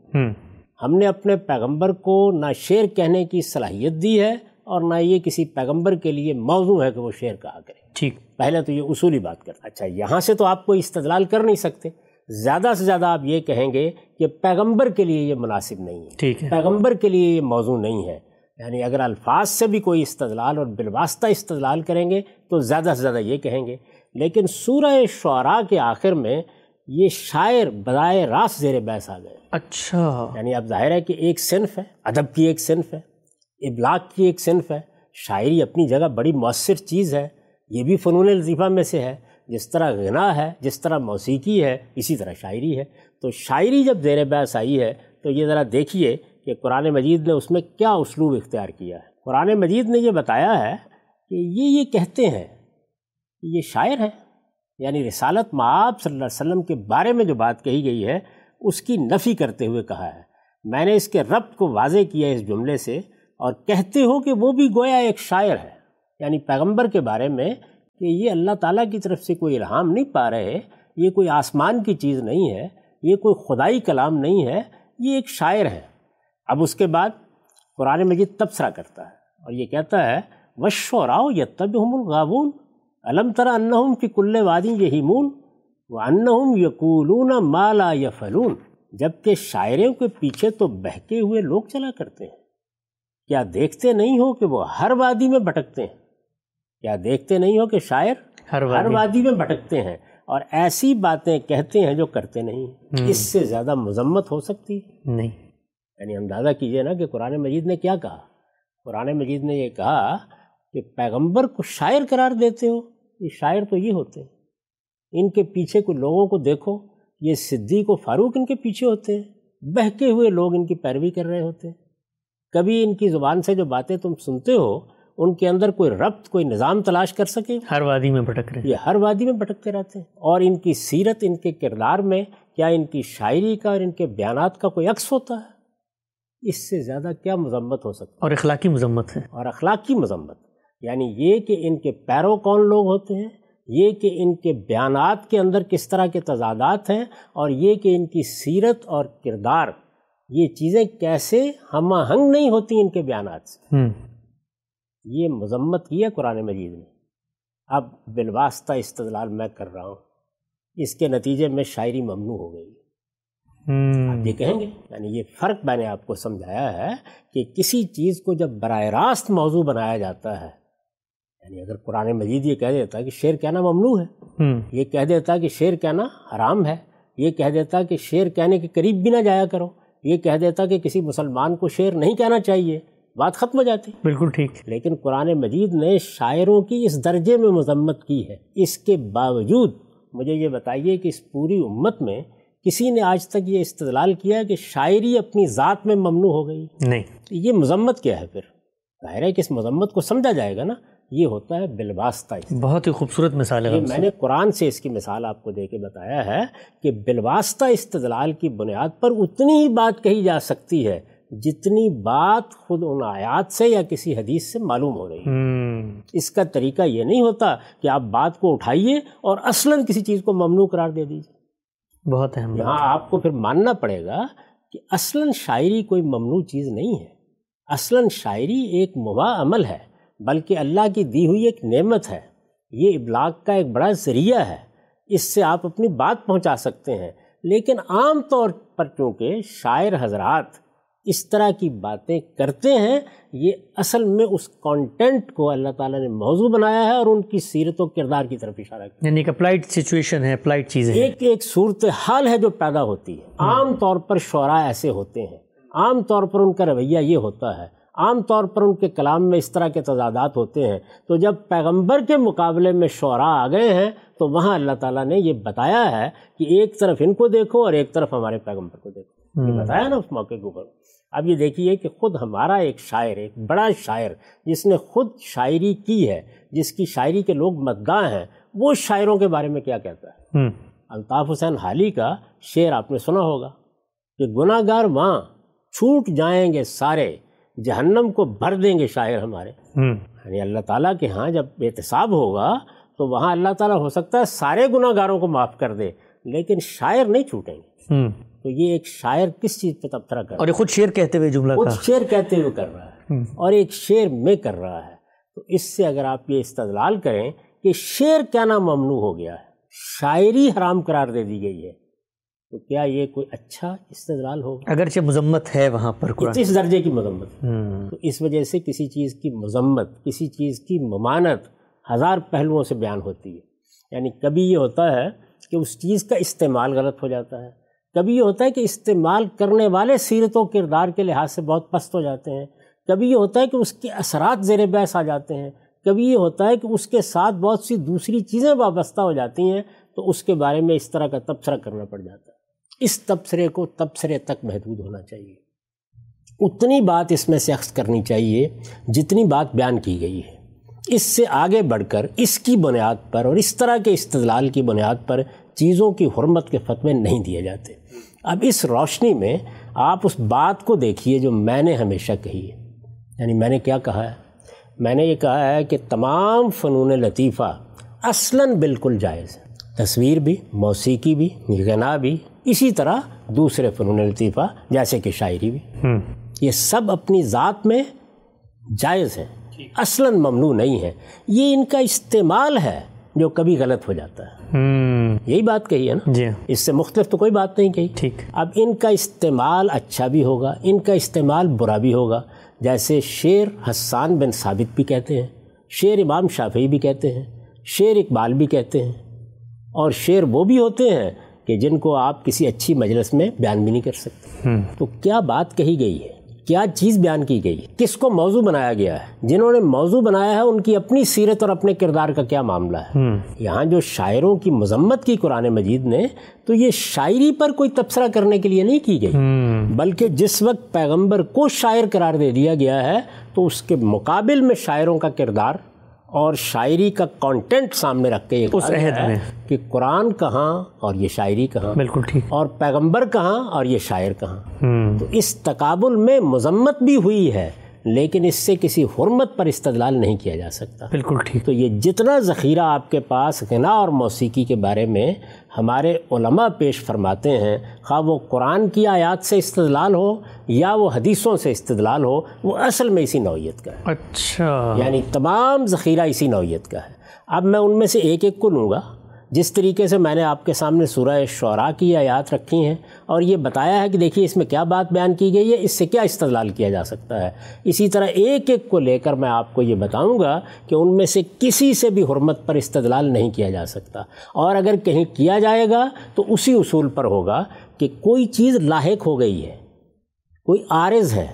ہم نے اپنے پیغمبر کو نہ شعر کہنے کی صلاحیت دی ہے اور نہ یہ کسی پیغمبر کے لیے موضوع ہے کہ وہ شعر کہا کرے۔ ٹھیک۔ پہلے تو یہ اصولی بات کرتا اچھا یہاں سے تو آپ کو استدلال کر نہیں سکتے۔ زیادہ سے زیادہ آپ یہ کہیں گے کہ پیغمبر کے لیے یہ مناسب نہیں ہے۔ ٹھیک ہے۔ پیغمبر کے لیے یہ موضوع نہیں ہے۔ یعنی اگر الفاظ سے بھی کوئی استدلال اور بالواسطہ استدلال کریں گے تو زیادہ سے زیادہ یہ کہیں گے۔ لیکن سورہ شعراء کے آخر میں یہ شاعر برائے راست زیر بحث آ گئے۔ اچھا۔ یعنی اب ظاہر ہے کہ ایک صنف ہے ادب کی ایک صنف ہے ابلاغ کی ایک صنف ہے شاعری اپنی جگہ بڑی مؤثر چیز ہے یہ بھی فنون لطیفہ میں سے ہے۔ جس طرح غنا ہے جس طرح موسیقی ہے اسی طرح شاعری ہے۔ تو شاعری جب زیر بحث آئی ہے تو یہ ذرا دیکھیے کہ قرآن مجید نے اس میں کیا اسلوب اختیار کیا ہے؟ قرآن مجید نے یہ بتایا ہے کہ یہ یہ کہتے ہیں کہ یہ شاعر ہے یعنی رسالت معاب صلی اللہ علیہ وسلم کے بارے میں جو بات کہی گئی ہے، اس کی نفی کرتے ہوئے کہا ہے۔ میں نے اس کے ربط کو واضح کیا اس جملے سے اور کہتے ہو کہ وہ بھی گویا ایک شاعر ہے۔ یعنی پیغمبر کے بارے میں کہ یہ اللہ تعالیٰ کی طرف سے کوئی الہام نہیں پا رہے، یہ کوئی آسمان کی چیز نہیں ہے، یہ کوئی خدائی کلام نہیں ہے، یہ ایک شاعر ہے۔ اب اس کے بعد قرآن مجید تبصرہ کرتا ہے اور یہ کہتا ہے وشوراؤ یتب الغابون علم ترا انہم فی کل وادی یہیمون و انہم یقولون مالا یفلون جبکہ شاعروں کے پیچھے تو بہکے ہوئے لوگ چلا کرتے ہیں۔ کیا دیکھتے نہیں ہو کہ وہ ہر وادی میں بھٹکتے ہیں؟ کیا دیکھتے نہیں ہو کہ شاعر ہر ہر وادی میں بھٹکتے ہیں؟ اور ایسی باتیں کہتے ہیں جو کرتے نہیں اس سے زیادہ مذمت ہو سکتی؟ نہیں۔ یعنی اندازہ کیجیے نا کہ قرآن مجید نے کیا کہا؟ قرآن مجید نے یہ کہا کہ پیغمبر کو شاعر قرار دیتے ہو یہ شاعر تو یہ ہوتے ہیں۔ ان کے پیچھے کو لوگوں کو دیکھو یہ صدیق و فاروق ان کے پیچھے ہوتے ہیں۔ بہکے ہوئے لوگ ان کی پیروی کر رہے ہوتے ہیں۔ کبھی ان کی زبان سے جو باتیں تم سنتے ہو ان کے اندر کوئی ربط کوئی نظام تلاش کر سکے؟ ہر وادی میں بھٹک رہے یہ ہر وادی میں بھٹکتے رہتے ہیں۔ اور ان کی سیرت ان کے کردار میں کیا ان کی شاعری کا اور ان کے بیانات کا کوئی عکس ہوتا ہے؟ اس سے زیادہ کیا مذمت ہو سکتی اور اخلاقی مذمت ہے۔ اور اخلاقی مذمت یعنی یہ کہ ان کے پیرو کون لوگ ہوتے ہیں یہ کہ ان کے بیانات کے اندر کس طرح کے تضادات ہیں اور یہ کہ ان کی سیرت اور کردار یہ چیزیں کیسے ہم آہنگ نہیں ہوتی ان کے بیانات سے؟ یہ مذمت کی ہے قرآن مجید نے۔ اب بالواسطہ استدلال میں کر رہا ہوں۔ اس کے نتیجے میں شاعری ممنوع ہو گئی۔ آپ یہ کہیں گے؟ یعنی یہ فرق میں نے آپ کو سمجھایا ہے کہ کسی چیز کو جب براہ راست موضوع بنایا جاتا ہے یعنی اگر قرآن مجید یہ کہہ دیتا کہ شعر کہنا ممنوع ہے یہ کہہ دیتا کہ شعر کہنا حرام ہے یہ کہہ دیتا کہ شعر کہنے کے قریب بھی نہ جایا کرو یہ کہہ دیتا کہ کسی مسلمان کو شعر نہیں کہنا چاہیے بات ختم ہو جاتی۔ بالکل ٹھیک۔ لیکن قرآن مجید نے شاعروں کی اس درجے میں مذمت کی ہے۔ اس کے باوجود مجھے یہ بتائیے کہ اس پوری امت میں کسی نے آج تک یہ استدلال کیا کہ شاعری اپنی ذات میں ممنوع ہو گئی؟ نہیں۔ یہ مذمت کیا ہے پھر؟ ظاہر ہے کہ اس مذمت کو سمجھا جائے گا نا یہ ہوتا ہے بالواسطہ بہت ہی خوبصورت مثال ہے۔ میں نے قرآن سے اس کی مثال آپ کو دے کے بتایا ہے کہ بالواسطہ استدلال کی بنیاد پر اتنی ہی بات کہی جا سکتی ہے جتنی بات خود ان آیات سے یا کسی حدیث سے معلوم ہو رہی ہے۔ اس کا طریقہ یہ نہیں ہوتا کہ آپ بات کو اٹھائیے اور اصلاً کسی چیز کو ممنوع قرار دے دیجیے بہت اہم یہاں آپ کو پھر ماننا پڑے گا کہ اصلاً شاعری کوئی ممنوع چیز نہیں ہے۔ اصلاً شاعری ایک مباح عمل ہے بلکہ اللہ کی دی ہوئی ایک نعمت ہے۔ یہ ابلاغ کا ایک بڑا ذریعہ ہے۔ اس سے آپ اپنی بات پہنچا سکتے ہیں۔ لیکن عام طور پر چونکہ شاعر حضرات اس طرح کی باتیں کرتے ہیں یہ اصل میں اس کانٹینٹ کو اللہ تعالیٰ نے موضوع بنایا ہے اور ان کی سیرت و کردار کی طرف اشارہ کیا۔ یعنی اپلائڈ سچویشن ہے اپلائڈ چیزیں ایک ایک صورت حال ہے جو پیدا ہوتی ہے۔ عام طور پر شعراء ایسے ہوتے ہیں۔ عام طور پر ان کا رویہ یہ ہوتا ہے۔ عام طور پر ان کے کلام میں اس طرح کے تضادات ہوتے ہیں۔ تو جب پیغمبر کے مقابلے میں شعراء آ گئے ہیں تو وہاں اللہ تعالیٰ نے یہ بتایا ہے کہ ایک طرف ان کو دیکھو اور ایک طرف ہمارے پیغمبر کو دیکھو۔ بتایا نا اس موقع کے اوپر۔ اب یہ دیکھیے کہ خود ہمارا ایک شاعر ایک بڑا شاعر جس نے خود شاعری کی ہے جس کی شاعری کے لوگ مدگاہ ہیں وہ شاعروں کے بارے میں کیا کہتا ہے؟ الطاف حسین حالی کا شعر آپ نے سنا ہوگا کہ گناہ گار ماں چھوٹ جائیں گے سارے جہنم کو بھر دیں گے شاعر ہمارے۔ یعنی اللہ تعالیٰ کے ہاں جب احتساب ہوگا تو وہاں اللہ تعالیٰ ہو سکتا ہے سارے گناہ گاروں کو معاف کر دے لیکن شاعر نہیں چھوٹیں گے۔ تو یہ ایک شاعر کس چیز پہ تبصرہ کر اور خود شعر کہتے ہوئے جملہ خود شعر کہتے ہوئے کر رہا ہے اور ایک شعر میں کر رہا ہے۔ تو اس سے اگر آپ یہ استدلال کریں کہ شعر کیا نام ممنوع ہو گیا ہے شاعری حرام قرار دے دی گئی ہے تو کیا یہ کوئی اچھا استدلال ہوگا؟ اگرچہ مذمت ہے وہاں پر اس درجے کی مذمت۔ تو اس وجہ سے کسی چیز کی مذمت کسی چیز کی ممانت ہزار پہلوؤں سے بیان ہوتی ہے۔ یعنی کبھی یہ ہوتا ہے کہ اس چیز کا استعمال غلط ہو جاتا ہے۔ کبھی یہ ہوتا ہے کہ استعمال کرنے والے سیرت و کردار کے لحاظ سے بہت پست ہو جاتے ہیں۔ کبھی یہ ہوتا ہے کہ اس کے اثرات زیر بحث آ جاتے ہیں۔ کبھی یہ ہوتا ہے کہ اس کے ساتھ بہت سی دوسری چیزیں وابستہ ہو جاتی ہیں تو اس کے بارے میں اس طرح کا تبصرہ کرنا پڑ جاتا ہے۔ اس تبصرے کو تبصرے تک محدود ہونا چاہیے۔ اتنی بات اس میں سے اخذ کرنی چاہیے جتنی بات بیان کی گئی ہے۔ اس سے آگے بڑھ کر اس کی بنیاد پر اور اس طرح کے استدلال کی بنیاد پر چیزوں کی حرمت کے فتوے نہیں دیے جاتے۔ اب اس روشنی میں آپ اس بات کو دیکھیے جو میں نے ہمیشہ کہی ہے۔ یعنی میں نے کیا کہا ہے؟ میں نے یہ کہا ہے کہ تمام فنون لطیفہ اصلاً بالکل جائز ہے تصویر بھی موسیقی بھی غنا بھی اسی طرح دوسرے فنون لطیفہ جیسے کہ شاعری بھی۔ یہ سب اپنی ذات میں جائز ہیں۔ اصلاً ممنوع نہیں ہے یہ ان کا استعمال ہے۔ جو کبھی غلط ہو جاتا ہے۔ یہی بات کہی ہے نا۔ جی۔ اس سے مختلف تو کوئی بات نہیں کہی۔ ٹھیک۔ اب ان کا استعمال اچھا بھی ہوگا ان کا استعمال برا بھی ہوگا۔ جیسے شیر حسان بن ثابت بھی کہتے ہیں شیر امام شافعی بھی کہتے ہیں شیر اقبال بھی کہتے ہیں۔ اور شیر وہ بھی ہوتے ہیں کہ جن کو آپ کسی اچھی مجلس میں بیان بھی نہیں کر سکتے۔ تو کیا بات کہی گئی ہے؟ کیا چیز بیان کی گئی؟ کس کو موضوع بنایا گیا ہے؟ جنہوں نے موضوع بنایا ہے ان کی اپنی سیرت اور اپنے کردار کا کیا معاملہ ہے؟ یہاں جو شاعروں کی مذمت کی قرآن مجید نے تو یہ شاعری پر کوئی تبصرہ کرنے کے لیے نہیں کی گئی۔ بلکہ جس وقت پیغمبر کو شاعر قرار دے دیا گیا ہے تو اس کے مقابل میں شاعروں کا کردار اور شاعری کا کانٹینٹ سامنے رکھ کے اس عہد میں۔ کہ قرآن کہاں اور یہ شاعری کہاں۔ بالکل ٹھیک۔ اور پیغمبر کہاں اور یہ شاعر کہاں۔ تو اس تقابل میں مذمت بھی ہوئی ہے لیکن اس سے کسی حرمت پر استدلال نہیں کیا جا سکتا۔ بالکل ٹھیک۔ تو یہ جتنا ذخیرہ آپ کے پاس غنا اور موسیقی کے بارے میں ہمارے علماء پیش فرماتے ہیں خواہ وہ قرآن کی آیات سے استدلال ہو یا وہ حدیثوں سے استدلال ہو وہ اصل میں اسی نوعیت کا ہے۔ اچھا۔ یعنی تمام ذخیرہ اسی نوعیت کا ہے۔ اب میں ان میں سے ایک ایک کو لوں گا۔ جس طریقے سے میں نے آپ کے سامنے سورہ شعراء کی آیات رکھی ہیں اور یہ بتایا ہے کہ دیکھیے اس میں کیا بات بیان کی گئی ہے، اس سے کیا استدلال کیا جا سکتا ہے۔ اسی طرح ایک ایک کو لے کر میں آپ کو یہ بتاؤں گا کہ ان میں سے کسی سے بھی حرمت پر استدلال نہیں کیا جا سکتا۔ اور اگر کہیں کیا جائے گا تو اسی اصول پر ہوگا کہ کوئی چیز لاحق ہو گئی ہے، کوئی عارض ہے،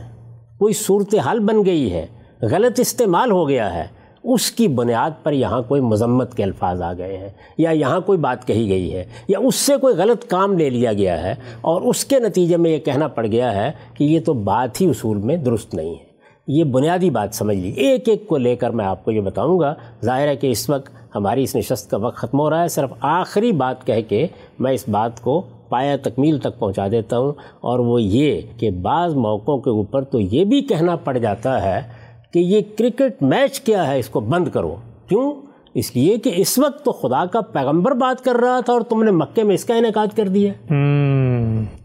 کوئی صورتحال بن گئی ہے، غلط استعمال ہو گیا ہے اس کی بنیاد پر یہاں کوئی مذمت کے الفاظ آ گئے ہیں، یا یہاں کوئی بات کہی گئی ہے، یا اس سے کوئی غلط کام لے لیا گیا ہے، اور اس کے نتیجے میں یہ کہنا پڑ گیا ہے کہ یہ تو بات ہی اصول میں درست نہیں ہے۔ یہ بنیادی بات سمجھ لی۔ ایک ایک کو لے کر میں آپ کو یہ بتاؤں گا، ظاہر ہے کہ اس وقت ہماری اس نشست کا وقت ختم ہو رہا ہے۔ صرف آخری بات کہہ کے میں اس بات کو پایا تکمیل تک پہنچا دیتا ہوں، اور وہ یہ کہ بعض موقعوں کے اوپر تو یہ بھی کہنا پڑ جاتا ہے کہ یہ کرکٹ میچ کیا ہے اس کو بند کرو۔ کیوں؟ اس لیے کہ اس وقت تو خدا کا پیغمبر بات کر رہا تھا اور تم نے مکے میں اس کا انعقاد کر دیا۔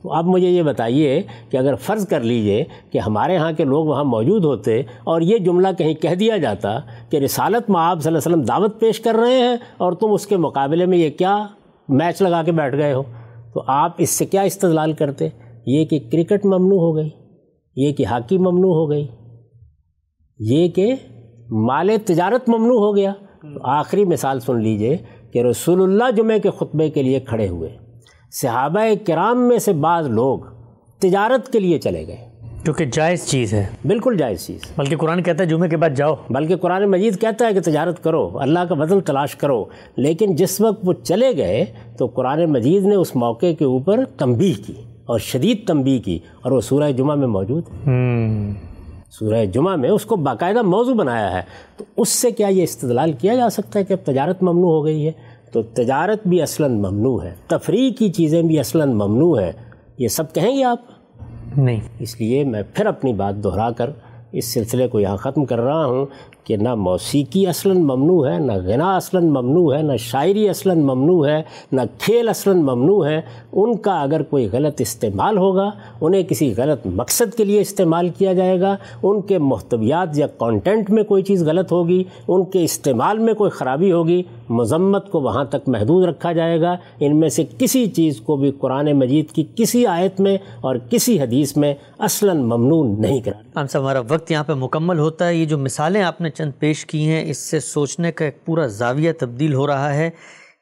تو اب مجھے یہ بتائیے کہ اگر فرض کر لیجیے کہ ہمارے ہاں کے لوگ وہاں موجود ہوتے اور یہ جملہ کہیں کہہ دیا جاتا کہ رسالت میں آپ صلی اللہ علیہ وسلم دعوت پیش کر رہے ہیں اور تم اس کے مقابلے میں یہ کیا میچ لگا کے بیٹھ گئے ہو۔ تو آپ اس سے کیا استدلال کرتے؟ یہ کہ کرکٹ ممنوع ہو گئی یہ کہ ہاکی ممنوع ہو گئی۔ یہ کہ مال تجارت ممنوع ہو گیا۔ آخری مثال سن لیجیے کہ رسول اللہ جمعہ کے خطبے کے لیے کھڑے ہوئے۔ صحابہ کرام میں سے بعض لوگ تجارت کے لیے چلے گئے۔ کیونکہ جائز چیز ہے۔ بالکل جائز چیز۔ بلکہ قرآن کہتا ہے جمعے کے بعد جاؤ۔ بلکہ قرآن مجید کہتا ہے کہ تجارت کرو اللہ کا بدل تلاش کرو لیکن جس وقت وہ چلے گئے تو قرآن مجید نے اس موقع کے اوپر تنبیہ کی اور شدید تنبیہ کی اور وہ سورہ جمعہ میں موجود ہے۔ سورہ جمعہ میں اس کو باقاعدہ موضوع بنایا ہے تو اس سے کیا یہ استدلال کیا جا سکتا ہے کہ اب تجارت ممنوع ہو گئی ہے؟ تو تجارت بھی اصلاً ممنوع ہے تفریح کی چیزیں بھی اصلاً ممنوع ہے یہ سب کہیں گے آپ؟ نہیں۔ اس لیے میں پھر اپنی بات دہرا کر اس سلسلے کو یہاں ختم کر رہا ہوں۔ کہ نہ موسیقی اصلاً ممنوع ہے، نہ غنا اصلاً ممنوع ہے، نہ شاعری اصلاً ممنوع ہے، نہ کھیل اصلاً ممنوع ہے۔ ان کا اگر کوئی غلط استعمال ہوگا، انہیں کسی غلط مقصد کے لیے استعمال کیا جائے گا۔ ان کے محتویات یا کانٹینٹ میں کوئی چیز غلط ہوگی، ان کے استعمال میں کوئی خرابی ہوگی، مذمت کو وہاں تک محدود رکھا جائے گا۔ ان میں سے کسی چیز کو بھی قرآن مجید کی کسی آیت میں اور کسی حدیث میں اصلاً ممنوع نہیں کرا۔ ہم سے ہمارا وقت یہاں پہ مکمل ہوتا ہے۔ یہ جو مثالیں آپ نے چند پیش کی ہیں۔ اس سے سوچنے کا ایک پورا زاویہ تبدیل ہو رہا ہے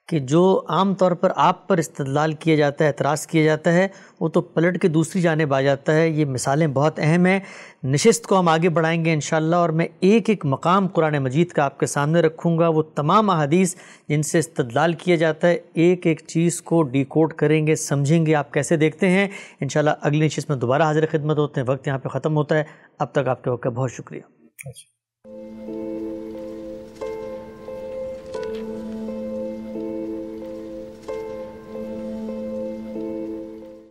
کہ جو عام طور پر آپ پر استدلال کیا جاتا ہے، اعتراض کیا جاتا ہے، وہ تو پلٹ کے دوسری جانب آ جاتا ہے۔ یہ مثالیں بہت اہم ہیں۔ نشست کو ہم آگے بڑھائیں گے انشاءاللہ، اور میں ایک ایک مقام قرآن مجید کا آپ کے سامنے رکھوں گا۔ وہ تمام احادیث جن سے استدلال کیا جاتا ہے، ایک ایک چیز کو ڈی کوڈ کریں گے، سمجھیں گے۔ آپ کیسے دیکھتے ہیں؟ انشاءاللہ اگلی نشست میں دوبارہ حاضر خدمت ہوتے ہیں۔ وقت یہاں پہ ختم ہوتا ہے۔ اب تک آپ کے وقت کا بہت شکریہ۔ اچھا۔